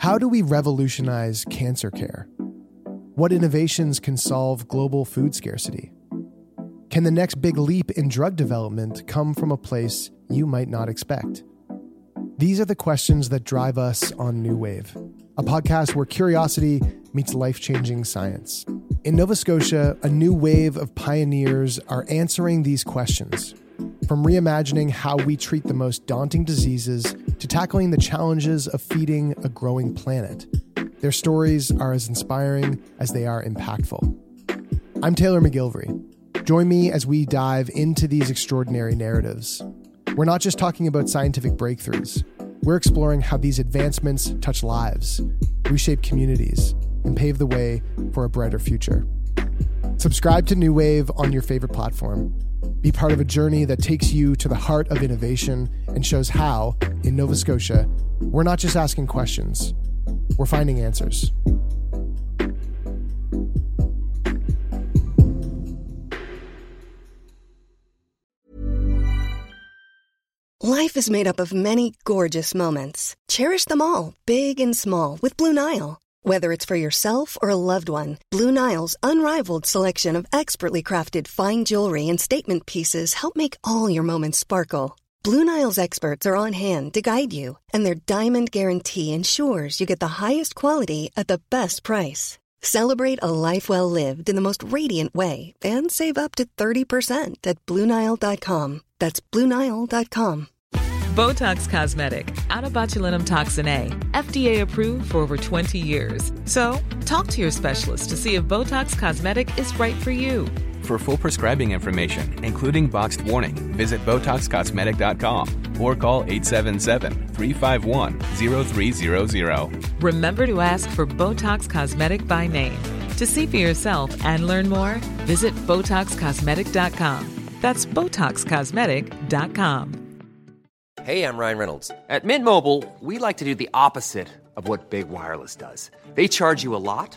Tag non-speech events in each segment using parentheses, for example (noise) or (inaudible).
How do we revolutionize cancer care? What innovations can solve global food scarcity? Can the next big leap in drug development come from a place you might not expect? These are the questions that drive us on New Wave, a podcast where curiosity meets life changing science. In Nova Scotia, a new wave of pioneers are answering these questions. From reimagining how we treat the most daunting diseases to tackling the challenges of feeding a growing planet. Their stories are as inspiring as they are impactful. I'm Taylor McGilvery. Join me as we dive into these extraordinary narratives. We're not just talking about scientific breakthroughs, we're exploring how these advancements touch lives, reshape communities, and pave the way for a brighter future. Subscribe to New Wave on your favorite platform. Be part of a journey that takes you to the heart of innovation and shows how, in Nova Scotia, we're not just asking questions, we're finding answers. Life is made up of many gorgeous moments. Cherish them all, big and small, with Blue Nile. Whether it's for yourself or a loved one, Blue Nile's unrivaled selection of expertly crafted fine jewelry and statement pieces help make all your moments sparkle. Blue Nile's experts are on hand to guide you, and their diamond guarantee ensures you get the highest quality at the best price. Celebrate a life well lived in the most radiant way and save up to 30% at BlueNile.com. That's BlueNile.com. Botox Cosmetic, onabotulinumtoxinA, FDA approved for over 20 years. So, talk to your specialist to see if Botox Cosmetic is right for you. For full prescribing information, including boxed warning, visit BotoxCosmetic.com or call 877-351-0300. Remember to ask for Botox Cosmetic by name. To see for yourself and learn more, visit BotoxCosmetic.com. That's BotoxCosmetic.com. Hey, I'm Ryan Reynolds. At Mint Mobile, we like to do the opposite of what Big Wireless does. They charge you a lot,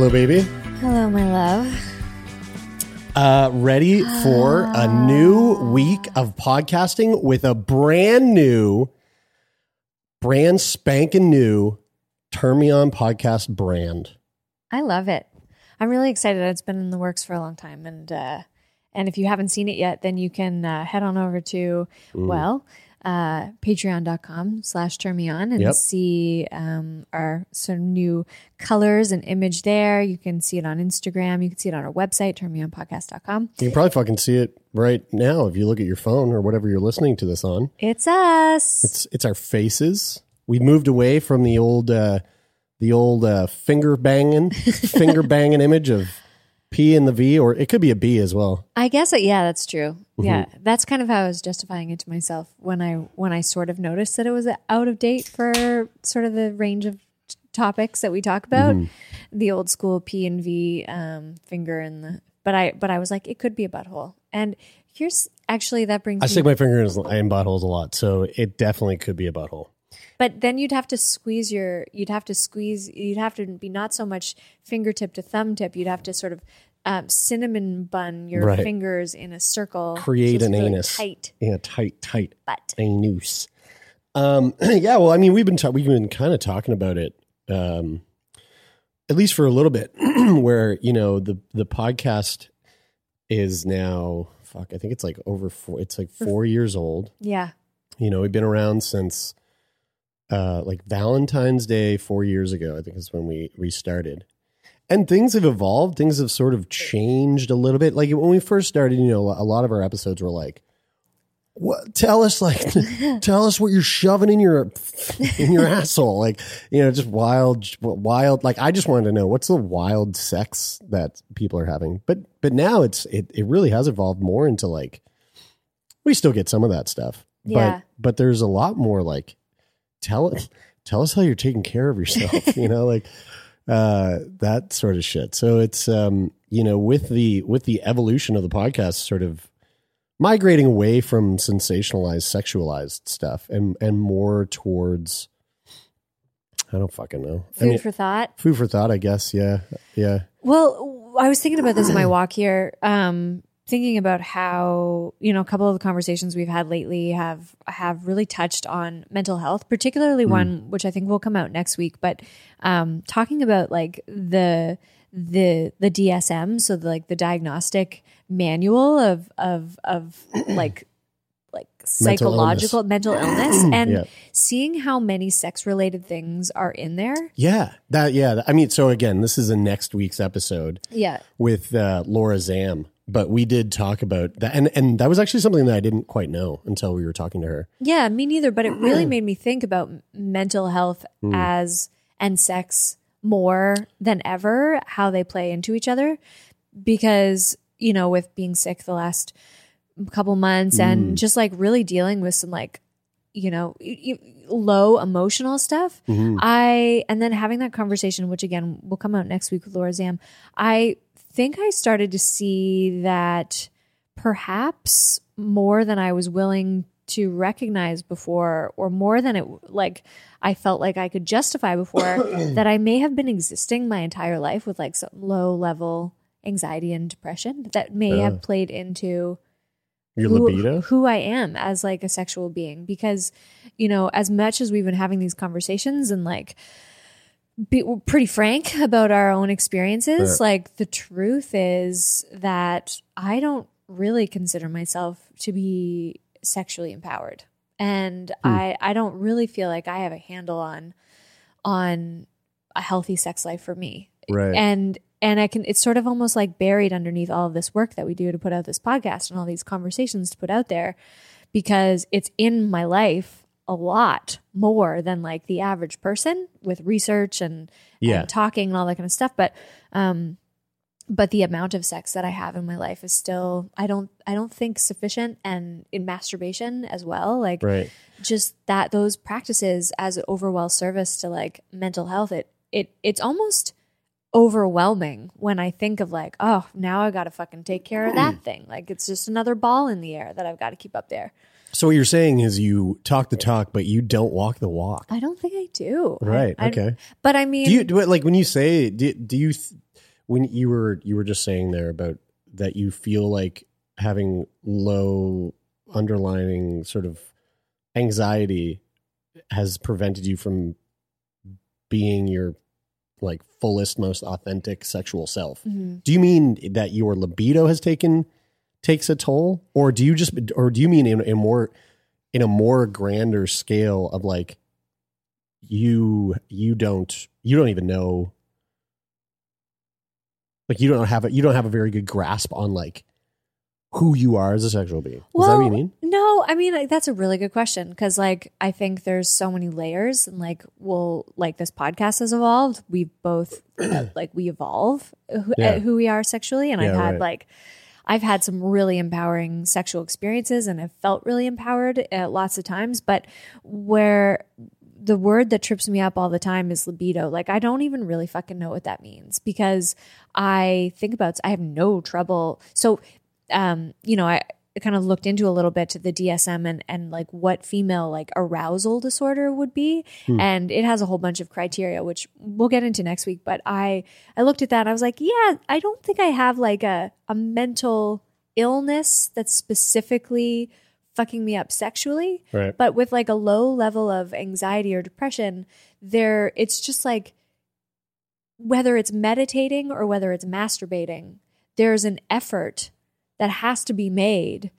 Hello, baby. Hello, my love. Uh, ready for a new week of podcasting with a brand new, brand spanking new Turn Me On podcast brand. I love it. I'm really excited. It's been in the works for a long time, and uh, and if you haven't seen it yet, then you can uh, head on over to well, uh, patreon.com slash turn me on and Yep. see um, our sort of new colors and image there. You can see it on Instagram. You can see it on our website, turnmeonpodcast.com. You can probably fucking see it right now if you look at your phone or whatever you're listening to this on. It's us. It's it's our faces. We moved away from the old uh, the old uh, finger banging (laughs) finger banging image of P and the V, or it could be a B as well. I guess that yeah, that's true. Mm-hmm. Yeah, that's kind of how I was justifying it to myself when I when I sort of noticed that it was out of date for sort of the range of t- topics that we talk about. Mm-hmm. The old school P and V um, finger and the but I but I was like it could be a butthole. And here's actually that brings I stick my finger in, in buttholes a lot, so it definitely could be a butthole. but then you'd have to squeeze your you'd have to squeeze you'd have to be not so much fingertip to thumb tip. You'd have to sort of um, cinnamon bun your Right. fingers in a circle. Create an really anus. tight Yeah, tight, tight butt. anus. Um, (clears throat) yeah, well, I mean, we've been ta- we've been kind of talking about it, um, at least for a little bit, (clears throat) where you know the the podcast is now fuck. I think it's like over four. It's like four years old. Yeah. You know, we've been around since uh, like Valentine's Day four years ago. I think is when we we started. And things have evolved. Things have sort of changed a little bit. Like when we first started, you know, a lot of our episodes were like what, tell us like (laughs) tell us what you're shoving in your (laughs) in your asshole like you know just wild wild like i just wanted to know what's the wild sex that people are having but but now it's it, it really has evolved more into like we still get some of that stuff Yeah. but but there's a lot more like tell tell us how you're taking care of yourself (laughs) you know like uh that sort of shit. So it's um you know with the with the evolution of the podcast sort of migrating away from sensationalized sexualized stuff and and more towards i don't fucking know. I Food mean, for thought. food for thought i guess. Yeah. Yeah. Well, I was thinking about this in my walk here, um, thinking about how you know a couple of the conversations we've had lately have have really touched on mental health, particularly one which I think will come out next week. But um, talking about like the the the DSM, so the, like the diagnostic manual of of of (clears throat) like like Mental psychological mental illness (clears throat) and Yeah. seeing how many sex related things are in there. yeah that yeah i mean so again this is a next week's episode Yeah. with uh, Laura Zam, but we did talk about that, and and that was actually something that I didn't quite know until we were talking to her. Yeah, me neither. But it really (clears throat) made me think about mental health hmm. as and sex more than ever, how they play into each other. Because, you know, with being sick the last couple months and hmm. just like really dealing with some like, you know, low emotional stuff, mm-hmm. I, and then having that conversation, which again will come out next week with Laura Zam, I think I started to see that perhaps more than I was willing to recognize before or more than it like I felt like I could justify before (coughs) that I may have been existing my entire life with like some low level anxiety and depression that may have played into Your who, libido, who I am as like a sexual being. Because you know as much as we've been having these conversations and like be, pretty frank about our own experiences Yeah. like the truth is that I don't really consider myself to be sexually empowered and hmm. I I don't really feel like I have a handle on on a healthy sex life for me right? and and I can it's sort of almost like buried underneath all of this work that we do to put out this podcast and all these conversations to put out there because it's in my life a lot more than like the average person with research and, Yeah. and talking and all that kind of stuff but um but the amount of sex that I have in my life is still I don't I don't think sufficient and in masturbation as well like right. just that those practices as an overall service to like mental health it it it's almost overwhelming when i think of like oh now i gotta fucking take care of that (clears throat) thing like it's just another ball in the air that i've got to keep up there So what you're saying is you talk the talk, but you don't walk the walk, i don't think i do right? I- okay. but i mean Do you do it like when you say do, do you th- when you were you were just saying there about that you feel like having low underlining sort of anxiety has prevented you from being your like fullest most authentic sexual self Mhm. do you mean that your libido has taken takes a toll or do you just or do you mean in a more in a more grander scale of like you you don't you don't even know like you don't have a you don't have a very good grasp on like who you are as a sexual being. Is that what you mean? No, I mean like, that's a really good question because like I think there's so many layers and like well like this podcast has evolved. We've both (clears throat) like we evolve who, Yeah. uh, who we are sexually, and I've had right. like I've had some really empowering sexual experiences and I've felt really empowered uh, lots of times. But where the word that trips me up all the time is libido. Like I don't even really fucking know what that means because I think about I have no trouble. So um, you know, I kind of looked into a little bit to the DSM and and like what female like arousal disorder would be, hmm. and it has a whole bunch of criteria which we'll get into next week. But I I looked at that and I was like, yeah, I don't think I have like a a mental illness that's specifically fucking me up sexually Right. but with like a low level of anxiety or depression there it's just like whether it's meditating or whether it's masturbating there's an effort that has to be made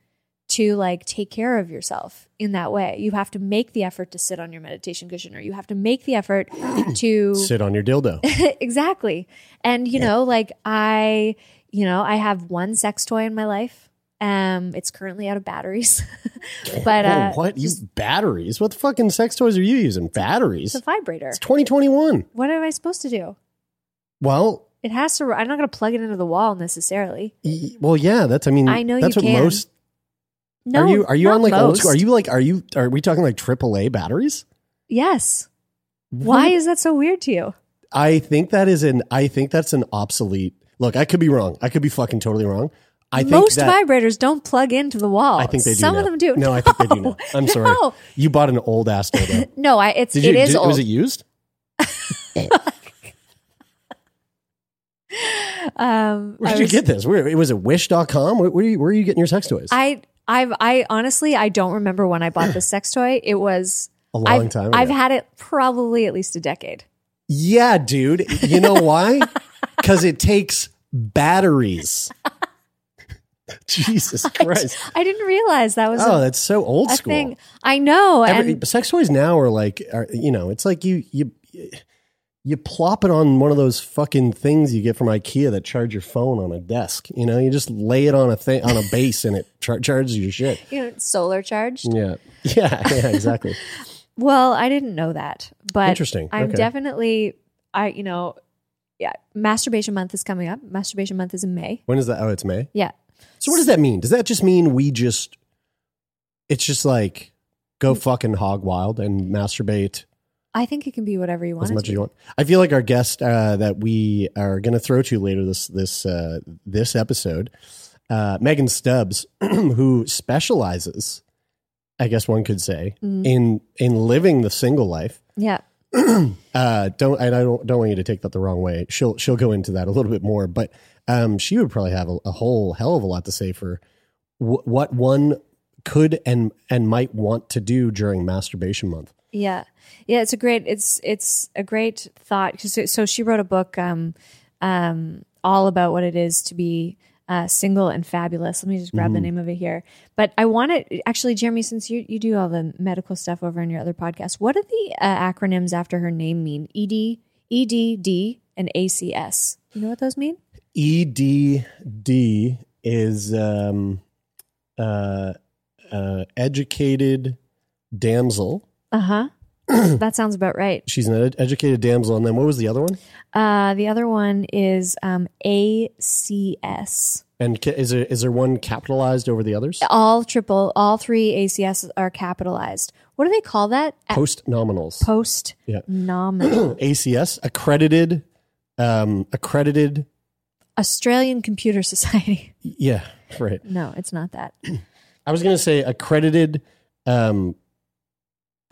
to like take care of yourself in that way you have to make the effort to sit on your meditation cushion or you have to make the effort (clears throat) to Sit on your dildo. (laughs) exactly. And you know, like I, you know, I have one sex toy in my life Um, it's currently out of batteries, (laughs) but Oh, uh, what? You batteries? What the fucking sex toys are you using? Batteries? it's a vibrator. It's 2021. What am I supposed to do? Well, It has to. I'm not going to plug it into the wall necessarily. well, yeah. That's. I mean, I know that's what can. most. No, are you are you on like old school? Are you like are you are we talking like AAA batteries? Yes. Why is that so weird to you? I think that is an. I think that's an obsolete. Look, I could be wrong. I could be fucking totally wrong. I think Most that, vibrators don't plug into the wall. I think they do. Some now. of them do. No, I think they do. Now. I'm (laughs) sorry. No. You bought an old ass (laughs) dildo. No, I. It's Did you? it is did- old. Was it used? (laughs) (laughs) um, Where I did you get this? Where was it? Wish.com? Where, where, are you, where are you getting your sex toys? I I've I honestly I don't remember when I bought (clears throat) this sex toy. It was a long I've, time ago. I've had it probably at least a decade. yeah, dude. You know why? (laughs) Because it takes batteries. (laughs) Jesus Christ. I didn't realize that was Oh, a, that's so old school. thing. I know, Every, and sex toys now are like, are, you know, it's like you you you plop it on one of those fucking things you get from IKEA that charge your phone on a desk. You know, you just lay it on a thing on a base and it char- charges your shit. you know, solar charged. Yeah, yeah, yeah, exactly. (laughs) Well, I didn't know that, but Interesting. I'm Okay. definitely I you know, yeah. Masturbation month is coming up. Masturbation month is in May. when is that? Oh, it's May. Yeah, So what does that mean? Does that just mean we just? It's just like go fucking hog wild and masturbate I think it can be whatever you want. as much as you want. I feel like our guest uh, that we are going to throw to later this this uh, this episode, uh, Megan Stubbs, (clears throat) who specializes, I guess one could say, Mm-hmm. in in living the single life. Yeah, (clears throat) Uh, don't and I don't don't want you to take that the wrong way. She'll she'll go into that a little bit more, but um, she would probably have a, a whole hell of a lot to say for w- what one could and and might want to do during masturbation month. Yeah, yeah. It's a great. It's it's a great thought. 'Cause So, so she wrote a book, um, um, all about what it is to be uh, single and fabulous. Let me just grab the name of it here. But I want to actually, Jeremy, since you you do all the medical stuff over on your other podcast, what do the uh, acronyms after her name mean? ED, EDD, and ACS. You know what those mean? EDD is um, uh, uh, educated damsel. Uh huh. (clears throat) that sounds about right. She's an ed- educated damsel, and then what was the other one? Uh, the other one is um, ACS. And ca- is there is there one capitalized over the others? all triple, all three ACS are capitalized. What do they call that? Post nominals. Post Yeah. nominal. (clears throat) ACS accredited, um, accredited. Australian Computer Society. Yeah, right. No, it's not that. I was gonna say accredited, um,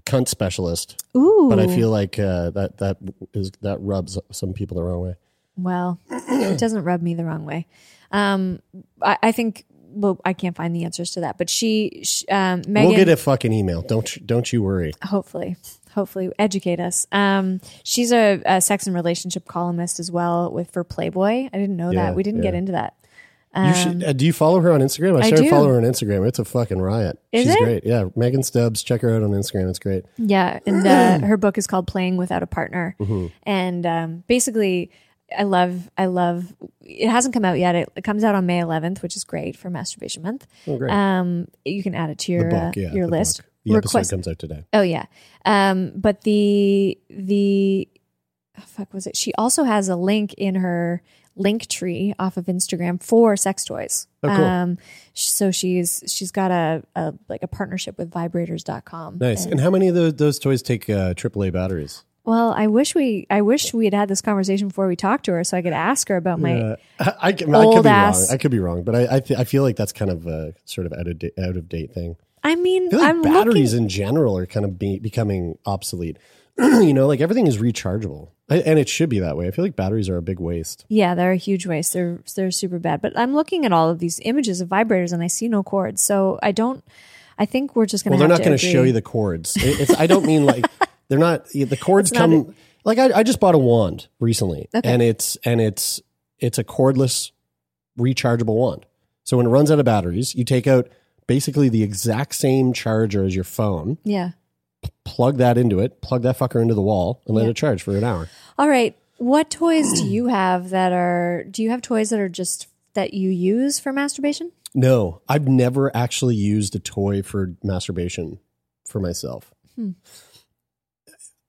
cunt specialist, Ooh. but I feel like uh, that that is that rubs some people the wrong way. well, it doesn't rub me the wrong way. Um, I, I think. Well, I can't find the answers to that, but she, um, Megan. we'll get a fucking email. Don't you- don't you worry. hopefully hopefully educate us um she's a, a sex and relationship columnist as well with for playboy i didn't know Yeah, that we didn't get yeah. into that you should. Uh, do you follow her on Instagram? I Um, I started following her on Instagram. It's a fucking riot. Is She's it? great. Yeah, Megan Stubbs. Check her out on Instagram. It's great. Yeah, and uh, (clears throat) her book is called "Playing Without a Partner," Mm-hmm. and um, basically, I love, I love. It hasn't come out yet. It, it comes out on May 11th, which is great for Masturbation Month. Oh, great. Um, you can add it to your book. uh, Yeah, your the list. book. The episode comes out today. Oh yeah, um, but the the oh, fuck was it? She also has a link in her link tree off of Instagram for sex toys. Oh, cool. Um, so she's she's got a, a like a partnership with Vibrators.com. Nice. And how many of those, those toys take uh, AAA batteries? Well, I wish we I wish we had had this conversation before we talked to her, so I could ask her about my. Uh, (laughs) I, I, could- I could be ass- wrong. I could be wrong, but I I, th- I feel like that's kind of a sort of out of date, out of date thing. I mean, I feel like I'm batteries looking. in general are kind of be, becoming obsolete. (clears throat) you know, like everything is rechargeable, and it should be that way. I feel like batteries are a big waste. Yeah, they're a huge waste. They're they're super bad. But I'm looking at all of these images of vibrators, and I see no cords. So I don't. I think we're just gonna. Well, they're have not going to show you the cords. It- I don't mean like (laughs) they're not. The cords not come. like I, I just bought a wand recently, Okay. and it's and it's it's a cordless, rechargeable wand. So when it runs out of batteries, you take out basically the exact same charger as your phone, Yeah. Plug that into it, plug that fucker into the wall, and let Yeah. it charge for an hour. All right. What toys do you have that are? Do you have toys that are just that you use for masturbation? No, I've never actually used a toy for masturbation for myself. Hmm.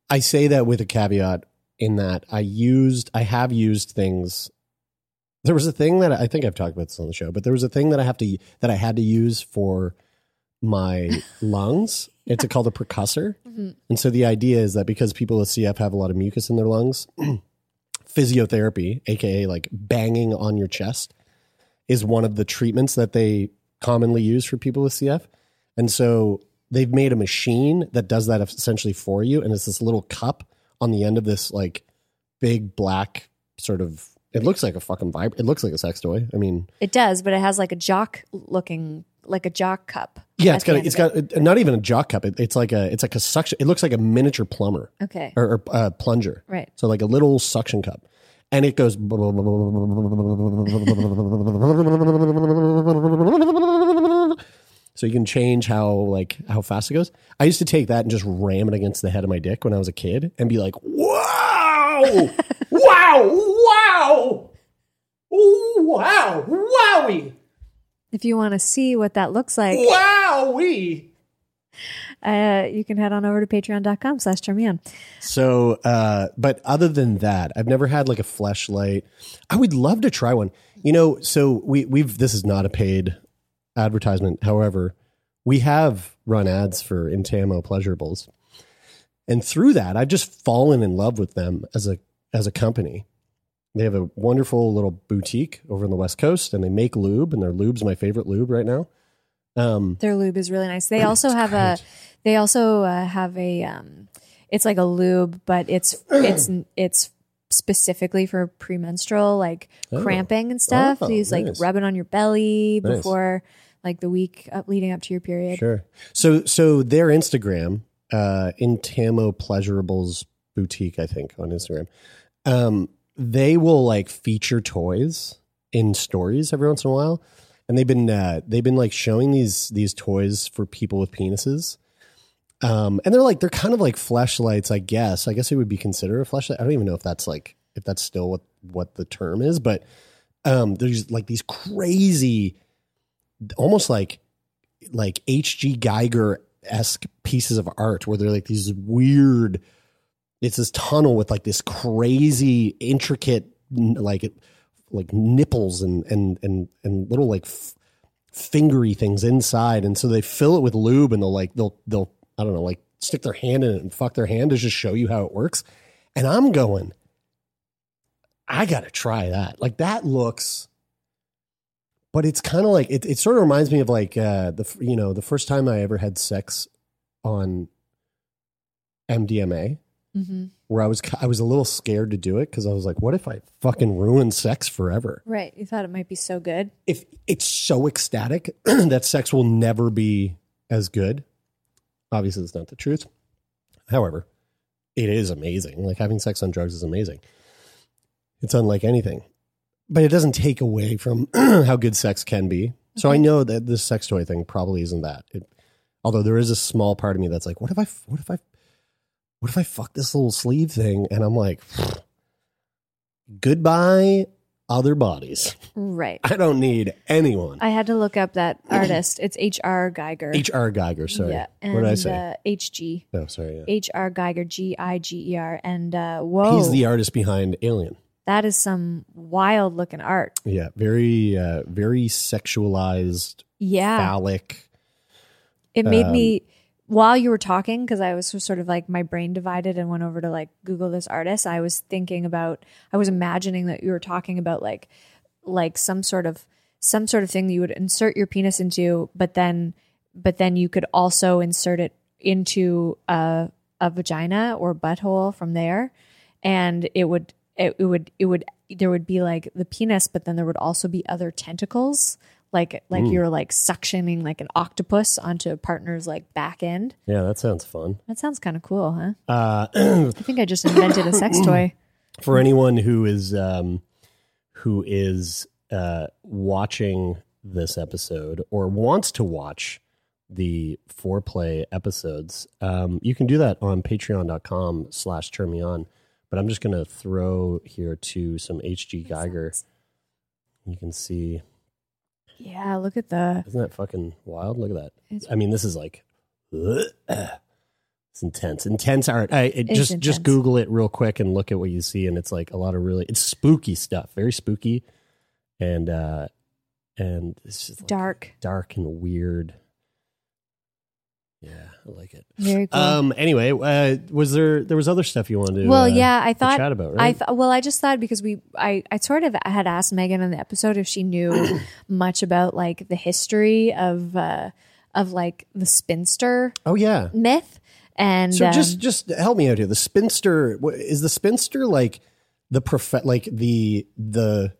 I say that with a caveat in that I used, I have used things. There was a thing that I think I've talked about this on the show, but there was a thing that I have to that I had to use for my (laughs) lungs. It's called a percussor, (laughs) mm-hmm. and so the idea is that because people with CF have a lot of mucus in their lungs, (clears throat) physiotherapy, aka like banging on your chest, is one of the treatments that they commonly use for people with CF. And so they've made a machine that does that essentially for you. And it's this little cup on the end of this like big black sort of, it looks like a fucking vibe. It looks like a sex toy. I mean, It does, but it has like a jock looking, like a jock cup. yeah, it's got, a, it's got a, not even a jock cup. It, it's like a, it's like a suction. It looks like a miniature plumber. Okay. or, or uh, plunger. Right. So like a little suction cup. And it goes. So you can change how like how fast it goes. I used to take that and just ram it against the head of my dick when I was a kid and be like, "Wow, (laughs) wow, wow, Ooh, wow, wowie, If you want to see what that looks like, wowie." uh, you can head on over to patreon.com slash turn me on. So, uh, but other than that, I've never had like a fleshlight. I would love to try one. You know, so we we've this is not a paid advertisement. However, we have run ads for Intamo Pleasurables, and through that, I've just fallen in love with them as a as a company. They have a wonderful little boutique over on the West Coast, and they make lube, and their lube's my favorite lube right now. Um, Their lube is really nice. They also have a, they also uh, have a, um, it's like a lube, but it's, (clears throat) it's, it's specifically for premenstrual, like Oh. cramping and stuff. Oh, so you just like nice. rub it on your belly Nice. before like the week up leading up to your period. Sure. So so their Instagram, uh Intamo Pleasurables Boutique, I think, on Instagram. Um, they will like feature toys in stories every once in a while. And they've been uh they've been like showing these these toys for people with penises. Um, and they're like they're kind of like fleshlights, I guess. I guess it would be considered a fleshlight. I don't even know if that's like if that's still what what the term is, but um, there's like these crazy, almost like like H.G. Giger esque pieces of art where they're like these weird. It's this tunnel with like this crazy intricate like like nipples and and and and little like f- fingery things inside, and so they fill it with lube and they'll like they'll they'll I don't know like stick their hand in it and fuck their hand to just show you how it works. And I'm going, I got to try that. Like that looks but it's kind of like it, it sort of reminds me of like uh the you know the first time i ever had sex on mdma hmm where i was i was a little scared to do it because i was like what if i fucking ruin sex forever? Right. You thought it might be so good. if it's so ecstatic (clears throat) that sex will never be as good obviously it's not the truth. However it is amazing. Like having sex on drugs is amazing. It's unlike anything. But it doesn't take away from (clears throat) how good sex can be. So i know that this sex toy thing probably isn't that. It, although there is a small part of me that's like what if i what if i what if i fuck this little sleeve thing and i'm like goodbye other bodies Right. i don't need anyone I had to look up that artist. It's H.R. Giger. H.R. Giger, sorry. Yeah. And, what did I say? Uh, H.G. no, sorry. Yeah. H.R. Giger, G I G E R. And uh, whoa, He's the artist behind Alien. that is some wild looking art. Yeah, very, uh, very sexualized, Yeah. phallic. It made Um, me while you were talking because I was sort of like my brain divided and went over to like Google this artist. I was thinking about I was imagining that you were talking about like like some sort of some sort of thing that you would insert your penis into, but then but then you could also insert it into a a vagina or butthole from there, and it would it, it would it would there would be like the penis, but then there would also be other tentacles, like like you're like suctioning like an octopus onto a partner's like back end. Yeah, that sounds fun. That sounds kind of cool, huh? Uh, (clears throat) I think I just invented a sex toy. (clears throat) for anyone who is um, who is uh, watching this episode or wants to watch the foreplay episodes, um, you can do that on patreon.com slash turn me on. But I'm just going to throw here to some HG Giger. You can see Yeah, look at the. Isn't that fucking wild? Look at that. It's- I mean, this is like, it's intense, intense art. I it, just just. Google it real quick and look at what you see, and it's like a lot of really it's spooky stuff, very spooky, and uh and it's just like Dark. dark and weird. Yeah, I like it. Very cool. Um. Anyway, uh, was there there was other stuff you wanted to? well, uh, yeah, I thought. chat about, I right? th- well, I just thought because we, I, I sort of had asked Megan on the episode if she knew (clears throat) much about like the history of, uh, of like the spinster oh yeah. myth, and So um, just just help me out here. The spinster is the spinster like the prof like the the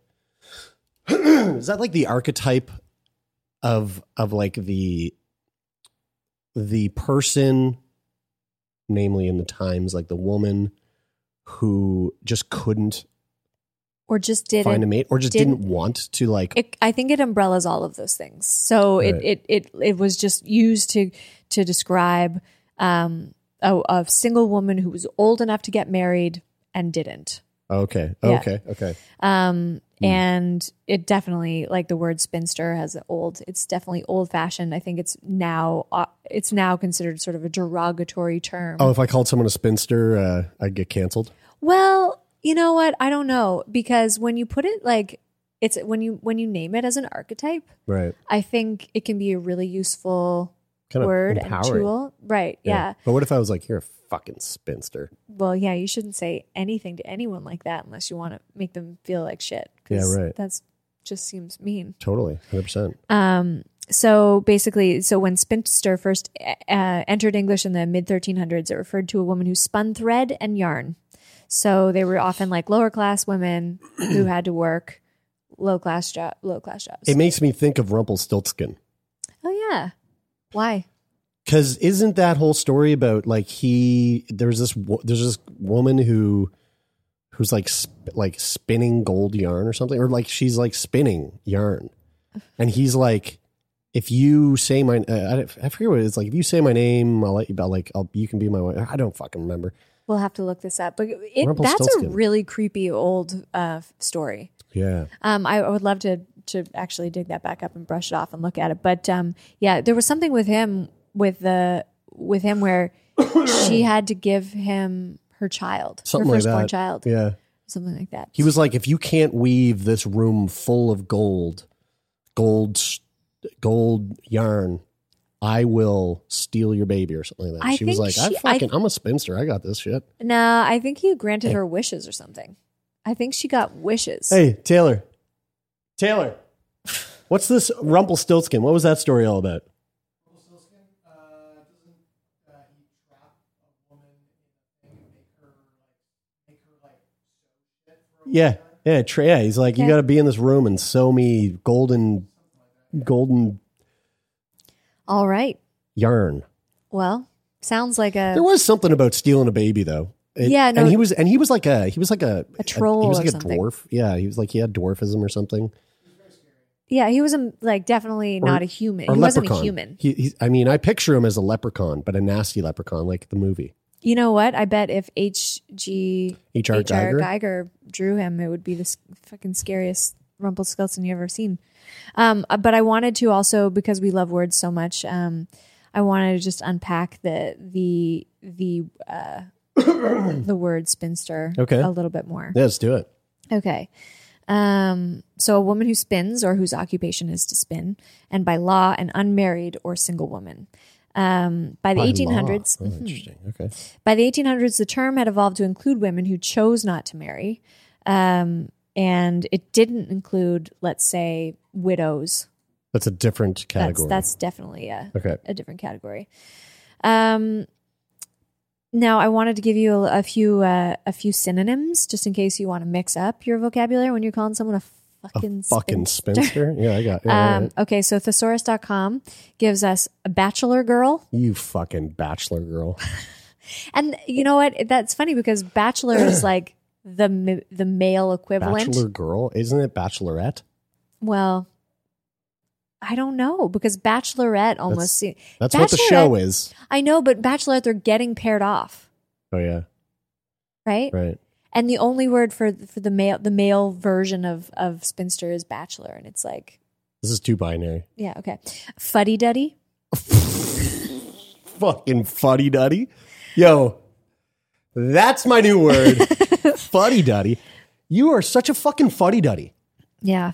(clears throat) is that like the archetype of of like the the person namely in the times like the woman who just couldn't or just didn't find a mate or just didn't, didn't- want to like it, I think it umbrellas all of those things. So Right. it, it it it was just used to to describe um, a, a single woman who was old enough to get married and didn't. okay Yeah. okay okay Um, Hmm. And it definitely like the word spinster has an old. It's definitely old fashioned. I think it's now uh, it's now considered sort of a derogatory term. oh if i called someone a spinster uh i'd get canceled Well, you know what? I don't know because when you put it like it's when you when you name it as an archetype, right I think it can be a really useful kind of word and tool. Right. Yeah. but what if i was like you're a fucking spinster Well, yeah, you shouldn't say anything to anyone like that unless you want to make them feel like shit. Yeah, right. That's just seems mean. totally 100% Um, so basically, so when spinster first uh, entered English in the mid 1300s, it referred to a woman who spun thread and yarn. So they were often like lower class women who (clears throat) had to work low class job, low class jobs. It makes me think of Rumpelstiltskin. oh yeah, why? Because isn't that whole story about like he there's this there's this woman who who's like sp- like spinning gold yarn or something or like she's like spinning yarn and he's like if you say my uh, I, don't- I forget what it is like if you say my name I'll let you about like I'll you can be my wife I don't fucking remember We'll have to look this up. But it, that's a really creepy old uh, story. yeah Um, I, I would love to to actually dig that back up and brush it off and look at it. But um, yeah, there was something with him with the with him where she had to give him her child, something her like firstborn that child, yeah something like that. he was like if you can't weave this room full of gold gold gold yarn I will steal your baby or something like that. I she was like, she- I I- fucking, I'm a spinster. I got this shit. No, I think he granted her wishes or something. I think she got wishes. Hey, Taylor. Taylor. What's this Rumpelstiltskin? What was that story all about? Yeah, yeah, tra- yeah. He's like, you got to be in this room and sew me golden, golden All right. yarn. Well, sounds like a There was something about stealing a baby though. It- Yeah, no- and he was, and he was like a, he was like a, A troll he was or like a something. dwarf. Yeah, he was like he had dwarfism or something. yeah. He was a, like definitely not a human. or He wasn't leprechaun. a human. He, he, I mean, I picture him as a leprechaun, but a nasty leprechaun, like the movie. You know what? I bet if H.G. H.R. H.R. Giger? Giger drew him, it would be the fucking scariest Rumpelstiltskin you ever seen. Um, uh, but I wanted to also because we love words so much. Um, I wanted to just unpack the the the uh, (coughs) the word spinster Okay. a little bit more. Yeah, let's do it. Okay. Um, so a woman who spins or whose occupation is to spin, and by law, an unmarried or single woman. Um, by the By 1800s, Oh, Mhm. interesting. Okay. by the 1800s, the term had evolved to include women who chose not to marry. Um, and it didn't include, let's say, widows. That's a different category. that's definitely a, okay. a different category. Um, now, I wanted to give you a, a few uh, a few synonyms just in case you want to mix up your vocabulary when you're calling someone A fucking fucking spinster. spinster. Yeah, I got. Yeah, Um, right. okay, so thesaurus.com gives us a bachelor girl. You fucking bachelor girl. (laughs) And you know what? That's funny because bachelor is like the the male equivalent. Bachelor girl, isn't it bachelorette? Well, I don't know because bachelorette almost. se- That's what the show is. I know, but bachelorette they're getting paired off, Oh yeah, right? right. And the only word for for the male the male version of of spinster is bachelor, and it's like This is too binary. Yeah, okay. Fuddy duddy. (laughs) Fucking fuddy duddy. Yo, that's my new word. (laughs) fuddy duddy. You are such a fucking fuddy duddy. Yeah.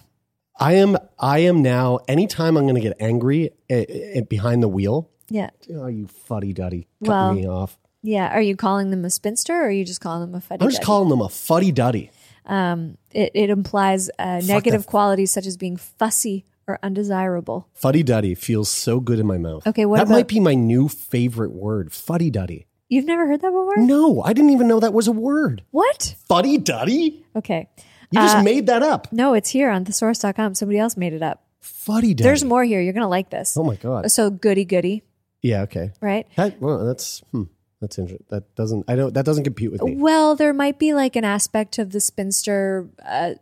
I am. I am now. Anytime I'm going to get angry eh, eh, behind the wheel, Yeah. oh, you fuddy duddy, cutting Well, me off. Yeah. Are you calling them a spinster or are you just calling them a fuddy duddy? I'm just calling them a fuddy duddy. um, it, it implies uh, negative that. qualities such as being fussy or undesirable. Fuddy duddy feels so good in my mouth. Okay, what that about- might be my new favorite word. Fuddy duddy. You've never heard that before? No, I didn't even know that was a word. What? Fuddy duddy. Okay. You just Uh, made that up. No, it's here on thesaurus.com. Somebody else made it up. Fuddy duddy. There's more here. You're going to like this. Oh my god. So goody goody, Yeah. Okay. right? That, well, that's hmm, that's interesting. That doesn't. I don't. That doesn't compute with me. Well, there might be like an aspect of the spinster uh,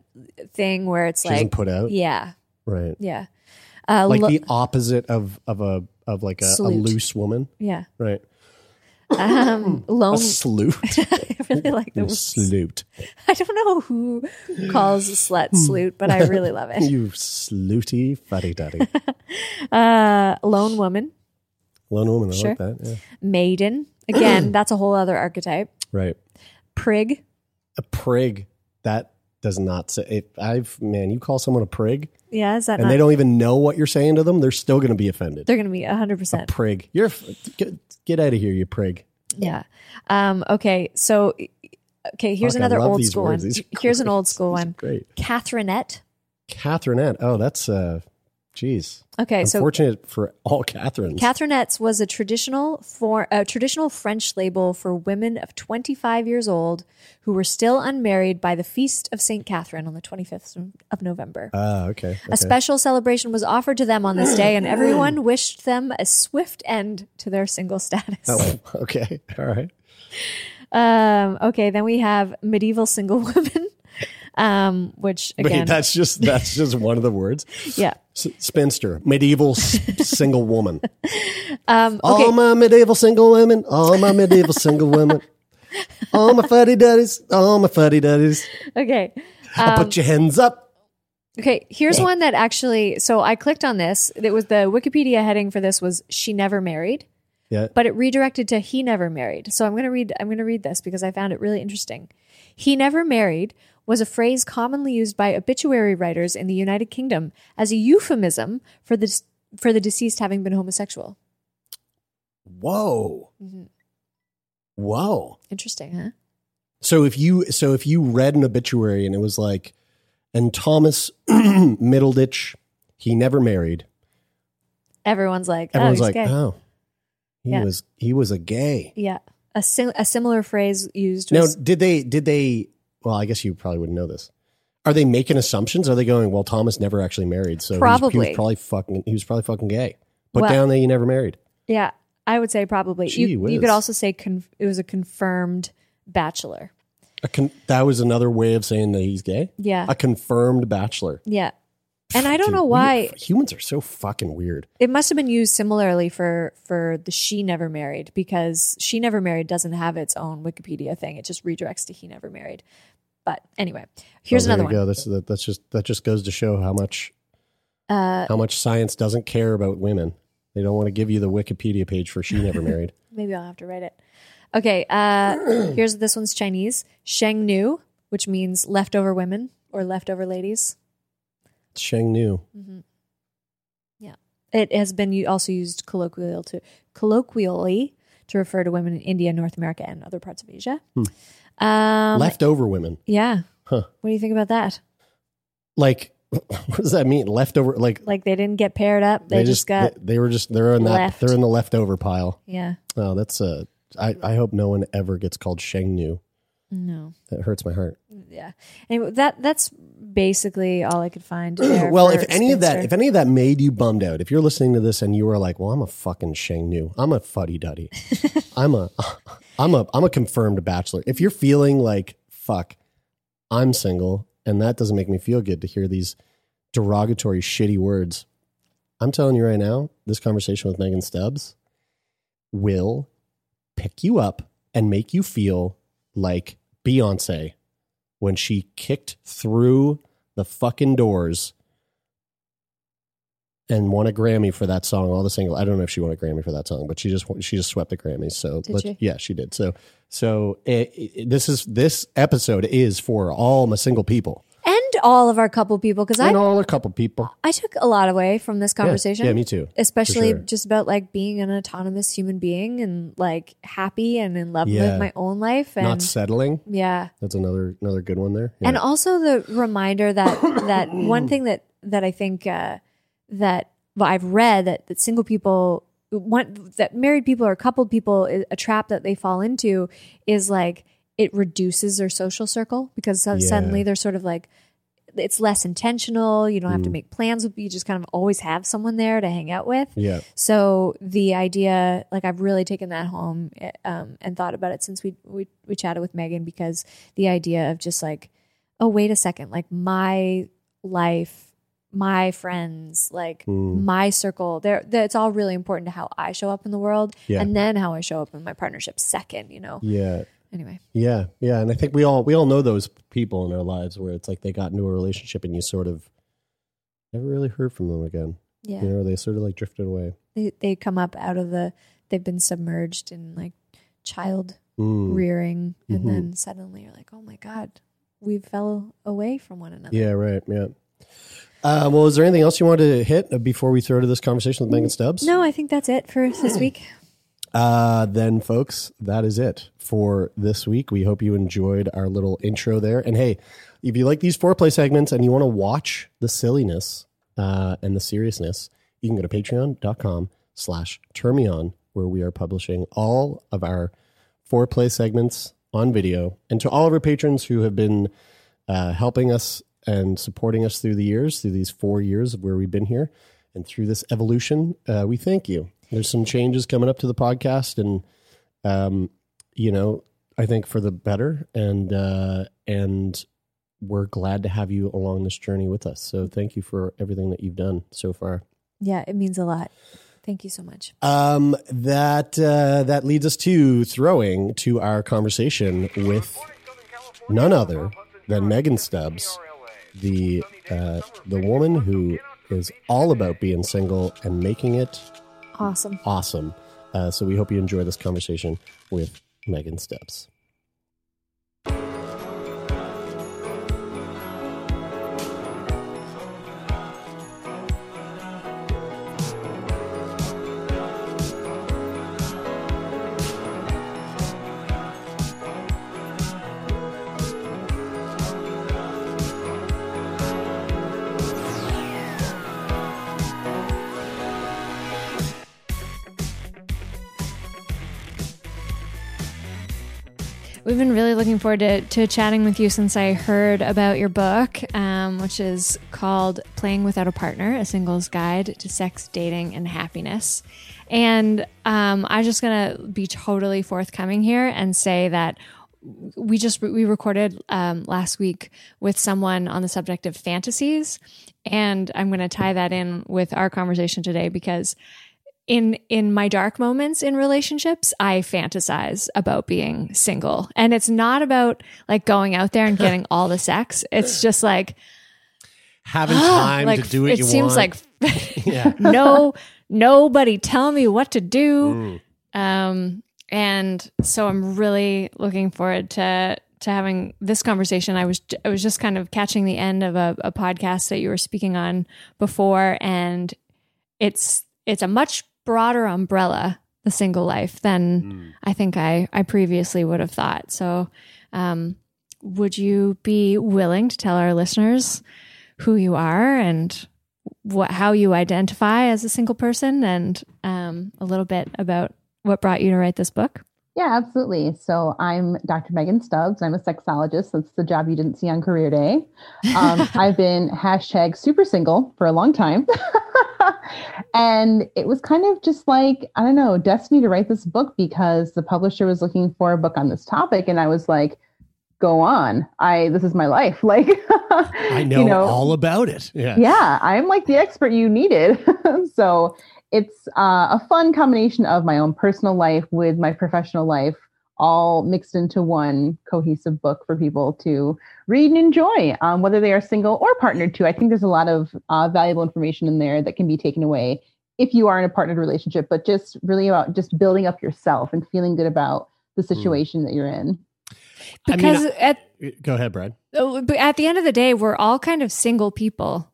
thing where it's She like, put out. yeah, Right. yeah. Uh, Like lo- the opposite of of a of like a, a loose woman. yeah. Right. Um, (laughs) A lone. salute. (laughs) I really like (laughs) the salute. I don't know who calls a slut slut, but I really love it. You slutty fatty daddy. Uh, lone woman, Lone woman. I Sure. like that. Yeah. maiden. Again, (clears throat) that's a whole other archetype. Right. Prig. A prig. That does not say. If I've man, you call someone a prig, Yeah, is that and not? they don't even know what you're saying to them, they're still going to be offended. they're going to be hundred percent. Prig. You're get, get out of here, you prig. Yeah. Um, okay. So, okay. Here's Fuck, I another love old these school words. one. These are Here's an great. old school These are one. Great. Catherinette. Catherinette. Oh, that's uh, geez. Okay. So Unfortunate for all Catherines. Catherinettes was a traditional for a traditional French label for women of 25 years old who were still unmarried by the feast of Saint Catherine on the 25th of November. Ah, okay. okay. A special celebration was offered to them on this day, and everyone wished them a swift end to their single status. Oh, (laughs) okay. All right. Um, okay, then we have medieval single (laughs) women, um, which again, Wait, that's just that's just (laughs) one of the words. yeah. S- spinster, medieval s- single woman. (laughs) Um, All my medieval single women. All my medieval single women. All my fuddy duddies. All my fuddy duddies. okay. I'll put your hands up. Okay, here's one that actually. So I clicked on this. It was the Wikipedia heading for this was "She never married," Yeah. but it redirected to "He never married." So I'm gonna read. I'm gonna read this because I found it really interesting. "He never married" was a phrase commonly used by obituary writers in the United Kingdom as a euphemism for the for the deceased having been homosexual. Whoa. Mm-hmm. Whoa. Interesting, huh? So if you so if you read an obituary and it was like, and Thomas (clears throat) Middleditch, he never married. Everyone's like, oh, Everyone's oh, like, gay. oh, he Yeah. was he was a gay. Yeah, a sim- a similar phrase used Now, was did they did they? Well, I guess you probably wouldn't know this. Are they making assumptions? Are they going? Well, Thomas never actually married, so he was- he Probably. was probably fucking. He was probably fucking gay. Put Well- down that he never married. yeah. I would say probably. Gee you, you could also say con- it was a confirmed bachelor. A con- that was another way of saying that he's gay. Yeah. A confirmed bachelor. Yeah. And I don't Dude, know we- why humans are so fucking weird. it must have been used similarly for for the she never married because she never married doesn't have its own Wikipedia thing. It just redirects to he never married. But anyway, here's Oh, another you one. Go. That's that, that's just that just goes to show how much Uh, how much science doesn't care about women. They don't want to give you the Wikipedia page for she never married. (laughs) maybe I'll have to write it. Okay, uh, (clears throat) here's this one's Chinese. Sheng Nu, which means leftover women or leftover ladies. Sheng Nu. Yeah. It has been also used colloquial to colloquially to refer to women in India, North America, and other parts of Asia. Um, Leftover women. Yeah. Huh. What do you think about that? Like, (laughs) what does that mean? Leftover. Like Like they didn't get paired up; they, just, got They, they were just. They're in that. left. They're in the leftover pile. yeah. Oh, that's a. I, I hope no one ever gets called Sheng Nu. No. That hurts my heart. Yeah. Anyway, that that's basically all I could find. (clears throat) Well, if any of that if any of that made you bummed out, if you're listening to this and you were like, "Well, I'm a fucking Sheng Nu. I'm a fuddy duddy, (laughs) I'm a, (laughs) I'm a, I'm a confirmed bachelor." If you're feeling like, "Fuck, I'm single," and that doesn't make me feel good to hear these derogatory, shitty words, I'm telling you right now, this conversation with Megan Stubbs will pick you up and make you feel like Beyonce when she kicked through the fucking doors and won a Grammy for that song. All the single. I don't know if she won a Grammy for that song, but she just she just swept the Grammys. So Did she? yeah, she did. So so it, it- this is this episode is for all my single people all of our couple people because I and all a couple people. I took a lot away from this conversation. yeah, me too, Especially sure. just about like being an autonomous human being and like happy and in love Yeah. with my own life and Not settling. yeah. That's another another good one there. Yeah. And also the reminder that (coughs) that one thing that that I think uh, that well, I've read that that single people one that married people or coupled people a trap that they fall into is like it reduces their social circle because Yeah. suddenly they're sort of like it's less intentional. You don't have to Mm. make plans with you just kind of always have someone there to hang out with. yeah. So the idea, like I've really taken that home eh, um, and thought about it since we, we we chatted with Megan because the idea of just like, oh wait a second, like my life, my friends, like Mm. my circle, there, it's all really important to how I show up in the world, Yeah. and then how I show up in my partnership second. You know. Yeah. Anyway, Yeah, yeah, and I think we all we all know those people in our lives where it's like they got into a relationship and you sort of never really heard from them again. yeah, You know, they sort of like drifted away. they they come up out of the, they've been submerged in like child Mm. rearing, and Mhm. then suddenly you're like, oh my god, we fell away from one another. Yeah, right. Yeah. Uh, well, is there anything else you wanted to hit before we throw to this conversation with Megan Stubbs? No, I think that's it for this week. Uh, then, folks, that is it for this week. We hope you enjoyed our little intro there. And hey, if you like these foreplay segments and you want to watch the silliness uh, and the seriousness, you can go to patreon.com slash turnmeon, where we are publishing all of our foreplay segments on video. And to all of our patrons who have been uh, helping us and supporting us through the years, through these four years of where we've been here, and through this evolution, uh, we thank you. There's some changes coming up to the podcast, and um, you know, I think for the better, and uh, and we're glad to have you along this journey with us. So thank you for everything that you've done so far. Yeah, it means a lot. Thank you so much. Um, that uh, that leads us to throwing to our conversation with none other than Megan Stubbs, the uh, the woman who is all about being single and making it Awesome. awesome. Uh, so we hope you enjoy this conversation with Megan Stubbs. We've been really looking forward to, to chatting with you since I heard about your book, um, which is called Playing Without a Partner A Singles Guide to Sex, Dating, and Happiness. And um, I'm just going to be totally forthcoming here and say that we just we recorded um, last week with someone on the subject of fantasies and i'm going to tie that in with our conversation today because in in my dark moments in relationships i fantasize about being single and it's not about like going out there and getting all the sex it's just like Having (gasps) time like to do what it you seems want. like (laughs) (laughs) Yeah. no nobody tell me what to do Mm. um and so i'm really looking forward to to having this conversation i was i was just kind of catching the end of a, a podcast that you were speaking on before and it's it's a much broader umbrella the single life than i think i i previously would have thought so um would you be willing to tell our listeners who you are and what how you identify as a single person and um, a little bit about what brought you to write this book. Yeah, absolutely. So I'm Dr. Megan Stubbs. I'm a sexologist. That's the job you didn't see on Career Day. Um, (laughs) I've been hashtag super single for a long time. (laughs) (laughs) and it was kind of just like, I don't know, destiny to write this book because the publisher was looking for a book on this topic. And I was like, go on. I, this is my life. (laughs) Like, I know, you know, all about it. Yeah. yeah, I'm like the expert you needed. (laughs) so it's uh, a fun combination of my own personal life with my professional life all mixed into one cohesive book for people to read and enjoy, um, whether they are single or partnered too. I think there's a lot of uh, valuable information in there that can be taken away if you are in a partnered relationship, but just really about just building up yourself and feeling good about the Hmm. situation that you're in. Because I mean, at Go ahead, Brad. oh, but at the end of the day, we're all kind of single people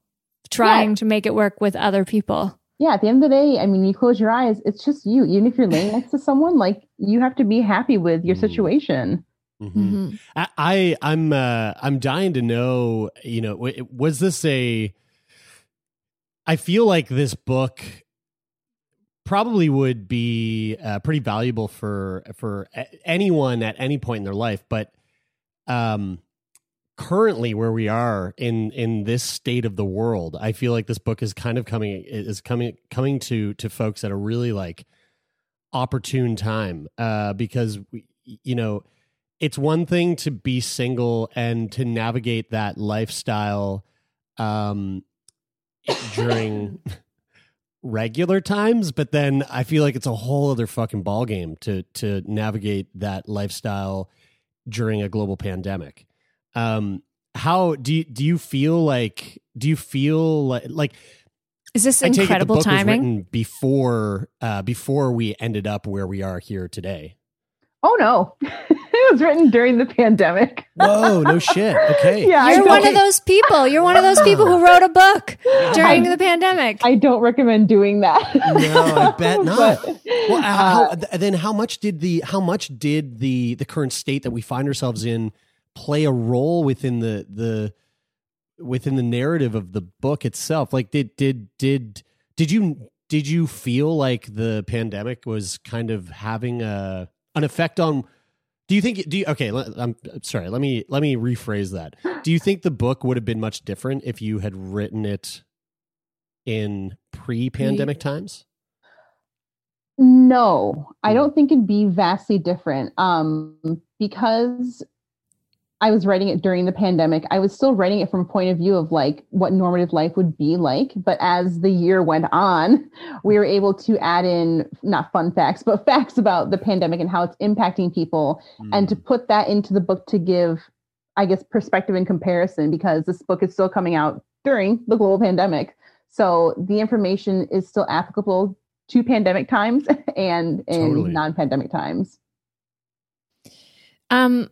trying Yeah. to make it work with other people. Yeah, at the end of the day, I mean, you close your eyes, it's just you. Even if you're laying (laughs) next to someone, like you have to be happy with your Mm. situation. Mhm. Mhm. I, I I'm uh, I'm dying to know. You know, was this a? I feel like this book probably would be uh, pretty valuable for for anyone at any point in their life, but um, currently where we are in in this state of the world, I feel like this book is kind of coming is coming coming to to folks at a really like opportune time uh, because we, you know it's one thing to be single and to navigate that lifestyle um, during (laughs) regular times, but then I feel like it's a whole other fucking ballgame to to navigate that lifestyle during a global pandemic. Um, how do you, do you feel like do you feel like like Is this I take it the incredible book was timing? written before uh, before we ended up where we are here today? Oh no, (laughs) it was written during the pandemic. Whoa, no shit. (laughs) Okay. Yeah, You're don't- one of those people. You're one of those people who wrote a book during the pandemic. I don't recommend doing that. No, I bet (laughs) not. But, Well, uh, how, uh, then how much did the how much did the the current state that we find ourselves in play a role within the the within the narrative of the book itself? Like did did did did you did you feel like the pandemic was kind of having a an effect on do you think do you okay let, i'm sorry let me let me rephrase that do you think the book would have been much different if you had written it in pre-pandemic times No, I Hmm. don't think it'd be vastly different. Um, because I was writing it during the pandemic, I was still writing it from a point of view of like what normative life would be like. But as the year went on, (laughs) we were able to add in not fun facts, but (laughs) facts about the pandemic and how it's impacting people, and to put that into the book to give, I guess, perspective and comparison because this book is still coming out during the global pandemic. So the information is still applicable to pandemic times (laughs) and in Totally. non-pandemic times. Um,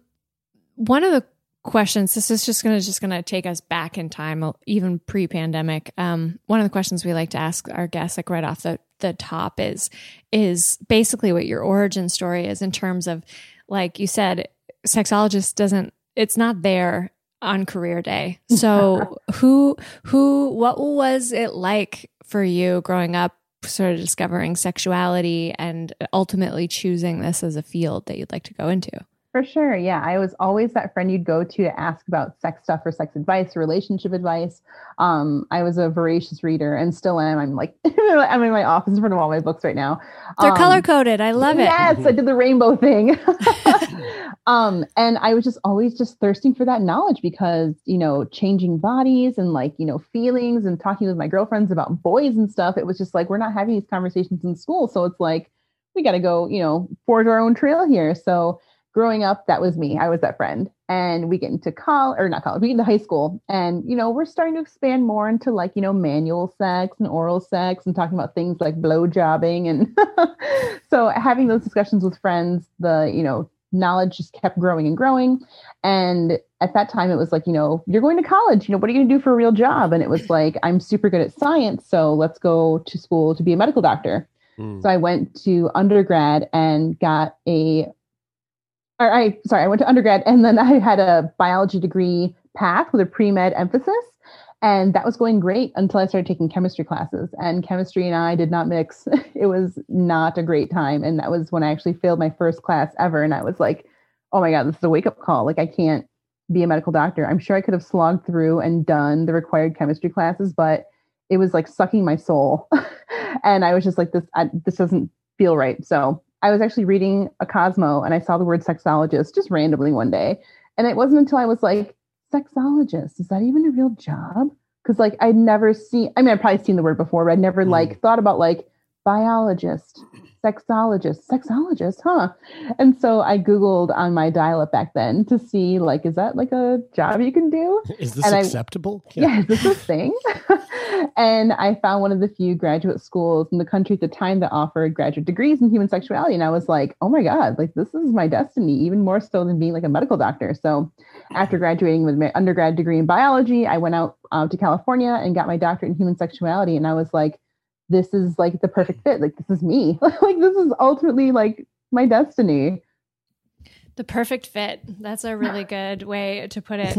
one of the questions. This is just gonna just gonna take us back in time, uh, even pre-pandemic. Um, one of the questions we like to ask our guests, like right off the the top, is is basically what your origin story is in terms of, like you said, sexologist doesn't. It's not there on career day. (laughs) So who who what was it like for you growing up? Sort of discovering sexuality and ultimately choosing this as a field that you'd like to go into. For sure. Yeah. I was always that friend you'd go to to ask about sex stuff or sex advice or relationship advice. Um, I was a voracious reader and still am. I'm like, (laughs) I'm in my office in front of all my books right now. They're Um, color coded. I love it. Yes, I did the rainbow thing. (laughs) (laughs) um, and I was just always just thirsting for that knowledge because, you know, changing bodies and like, you know, feelings and talking with my girlfriends about boys and stuff. It was just like, we're not having these conversations in school. So it's like, we got to go, you know, forge our own trail here. So growing up, that was me. I was that friend. And we get into college or not college, we get into high school. And, you know, we're starting to expand more into like, you know, manual sex and oral sex and talking about things like blow jobbing. And (laughs) so having those discussions with friends, the, you know, knowledge just kept growing and growing. And at that time, it was like, you know, you're going to college, you know, what are you going to do for a real job? And it was like, I'm super good at science. So let's go to school to be a medical doctor. Mm. So I went to undergrad and got a, or I, sorry, I went to undergrad and then I had a biology degree path with a pre med emphasis. And that was going great until I started taking chemistry classes. And chemistry and I did not mix. (laughs) It was not a great time. And that was when I actually failed my first class ever. And I was like, oh my God, this is a wake up call. Like, I can't be a medical doctor. I'm sure I could have slogged through and done the required chemistry classes, but it was like sucking my soul. (laughs) and I was just like, this, I, this doesn't feel right. So I was actually reading a Cosmo and I saw the word sexologist just randomly one day. And it wasn't until I was like, sexologist, is that even a real job? Because like I'd never seen, I mean, I'd probably seen the word before, but I'd never Mm. like thought about like biologist, sexologist, sexologist, huh? And so I Googled on my dial up back then to see, like, is that like a job you can do? Is this And I- acceptable? (laughs) Yeah, is this a thing? (laughs) and I found one of the few graduate schools in the country at the time that offered graduate degrees in human sexuality. And I was like, oh my God, like this is my destiny, even more so than being like a medical doctor. So after graduating with my undergrad degree in biology, I went out uh, to California and got my doctorate in human sexuality. And I was like, this is like the perfect fit. Like, this is me. (laughs) like, this is ultimately like my destiny. The perfect fit. That's a really (laughs) good way to put it,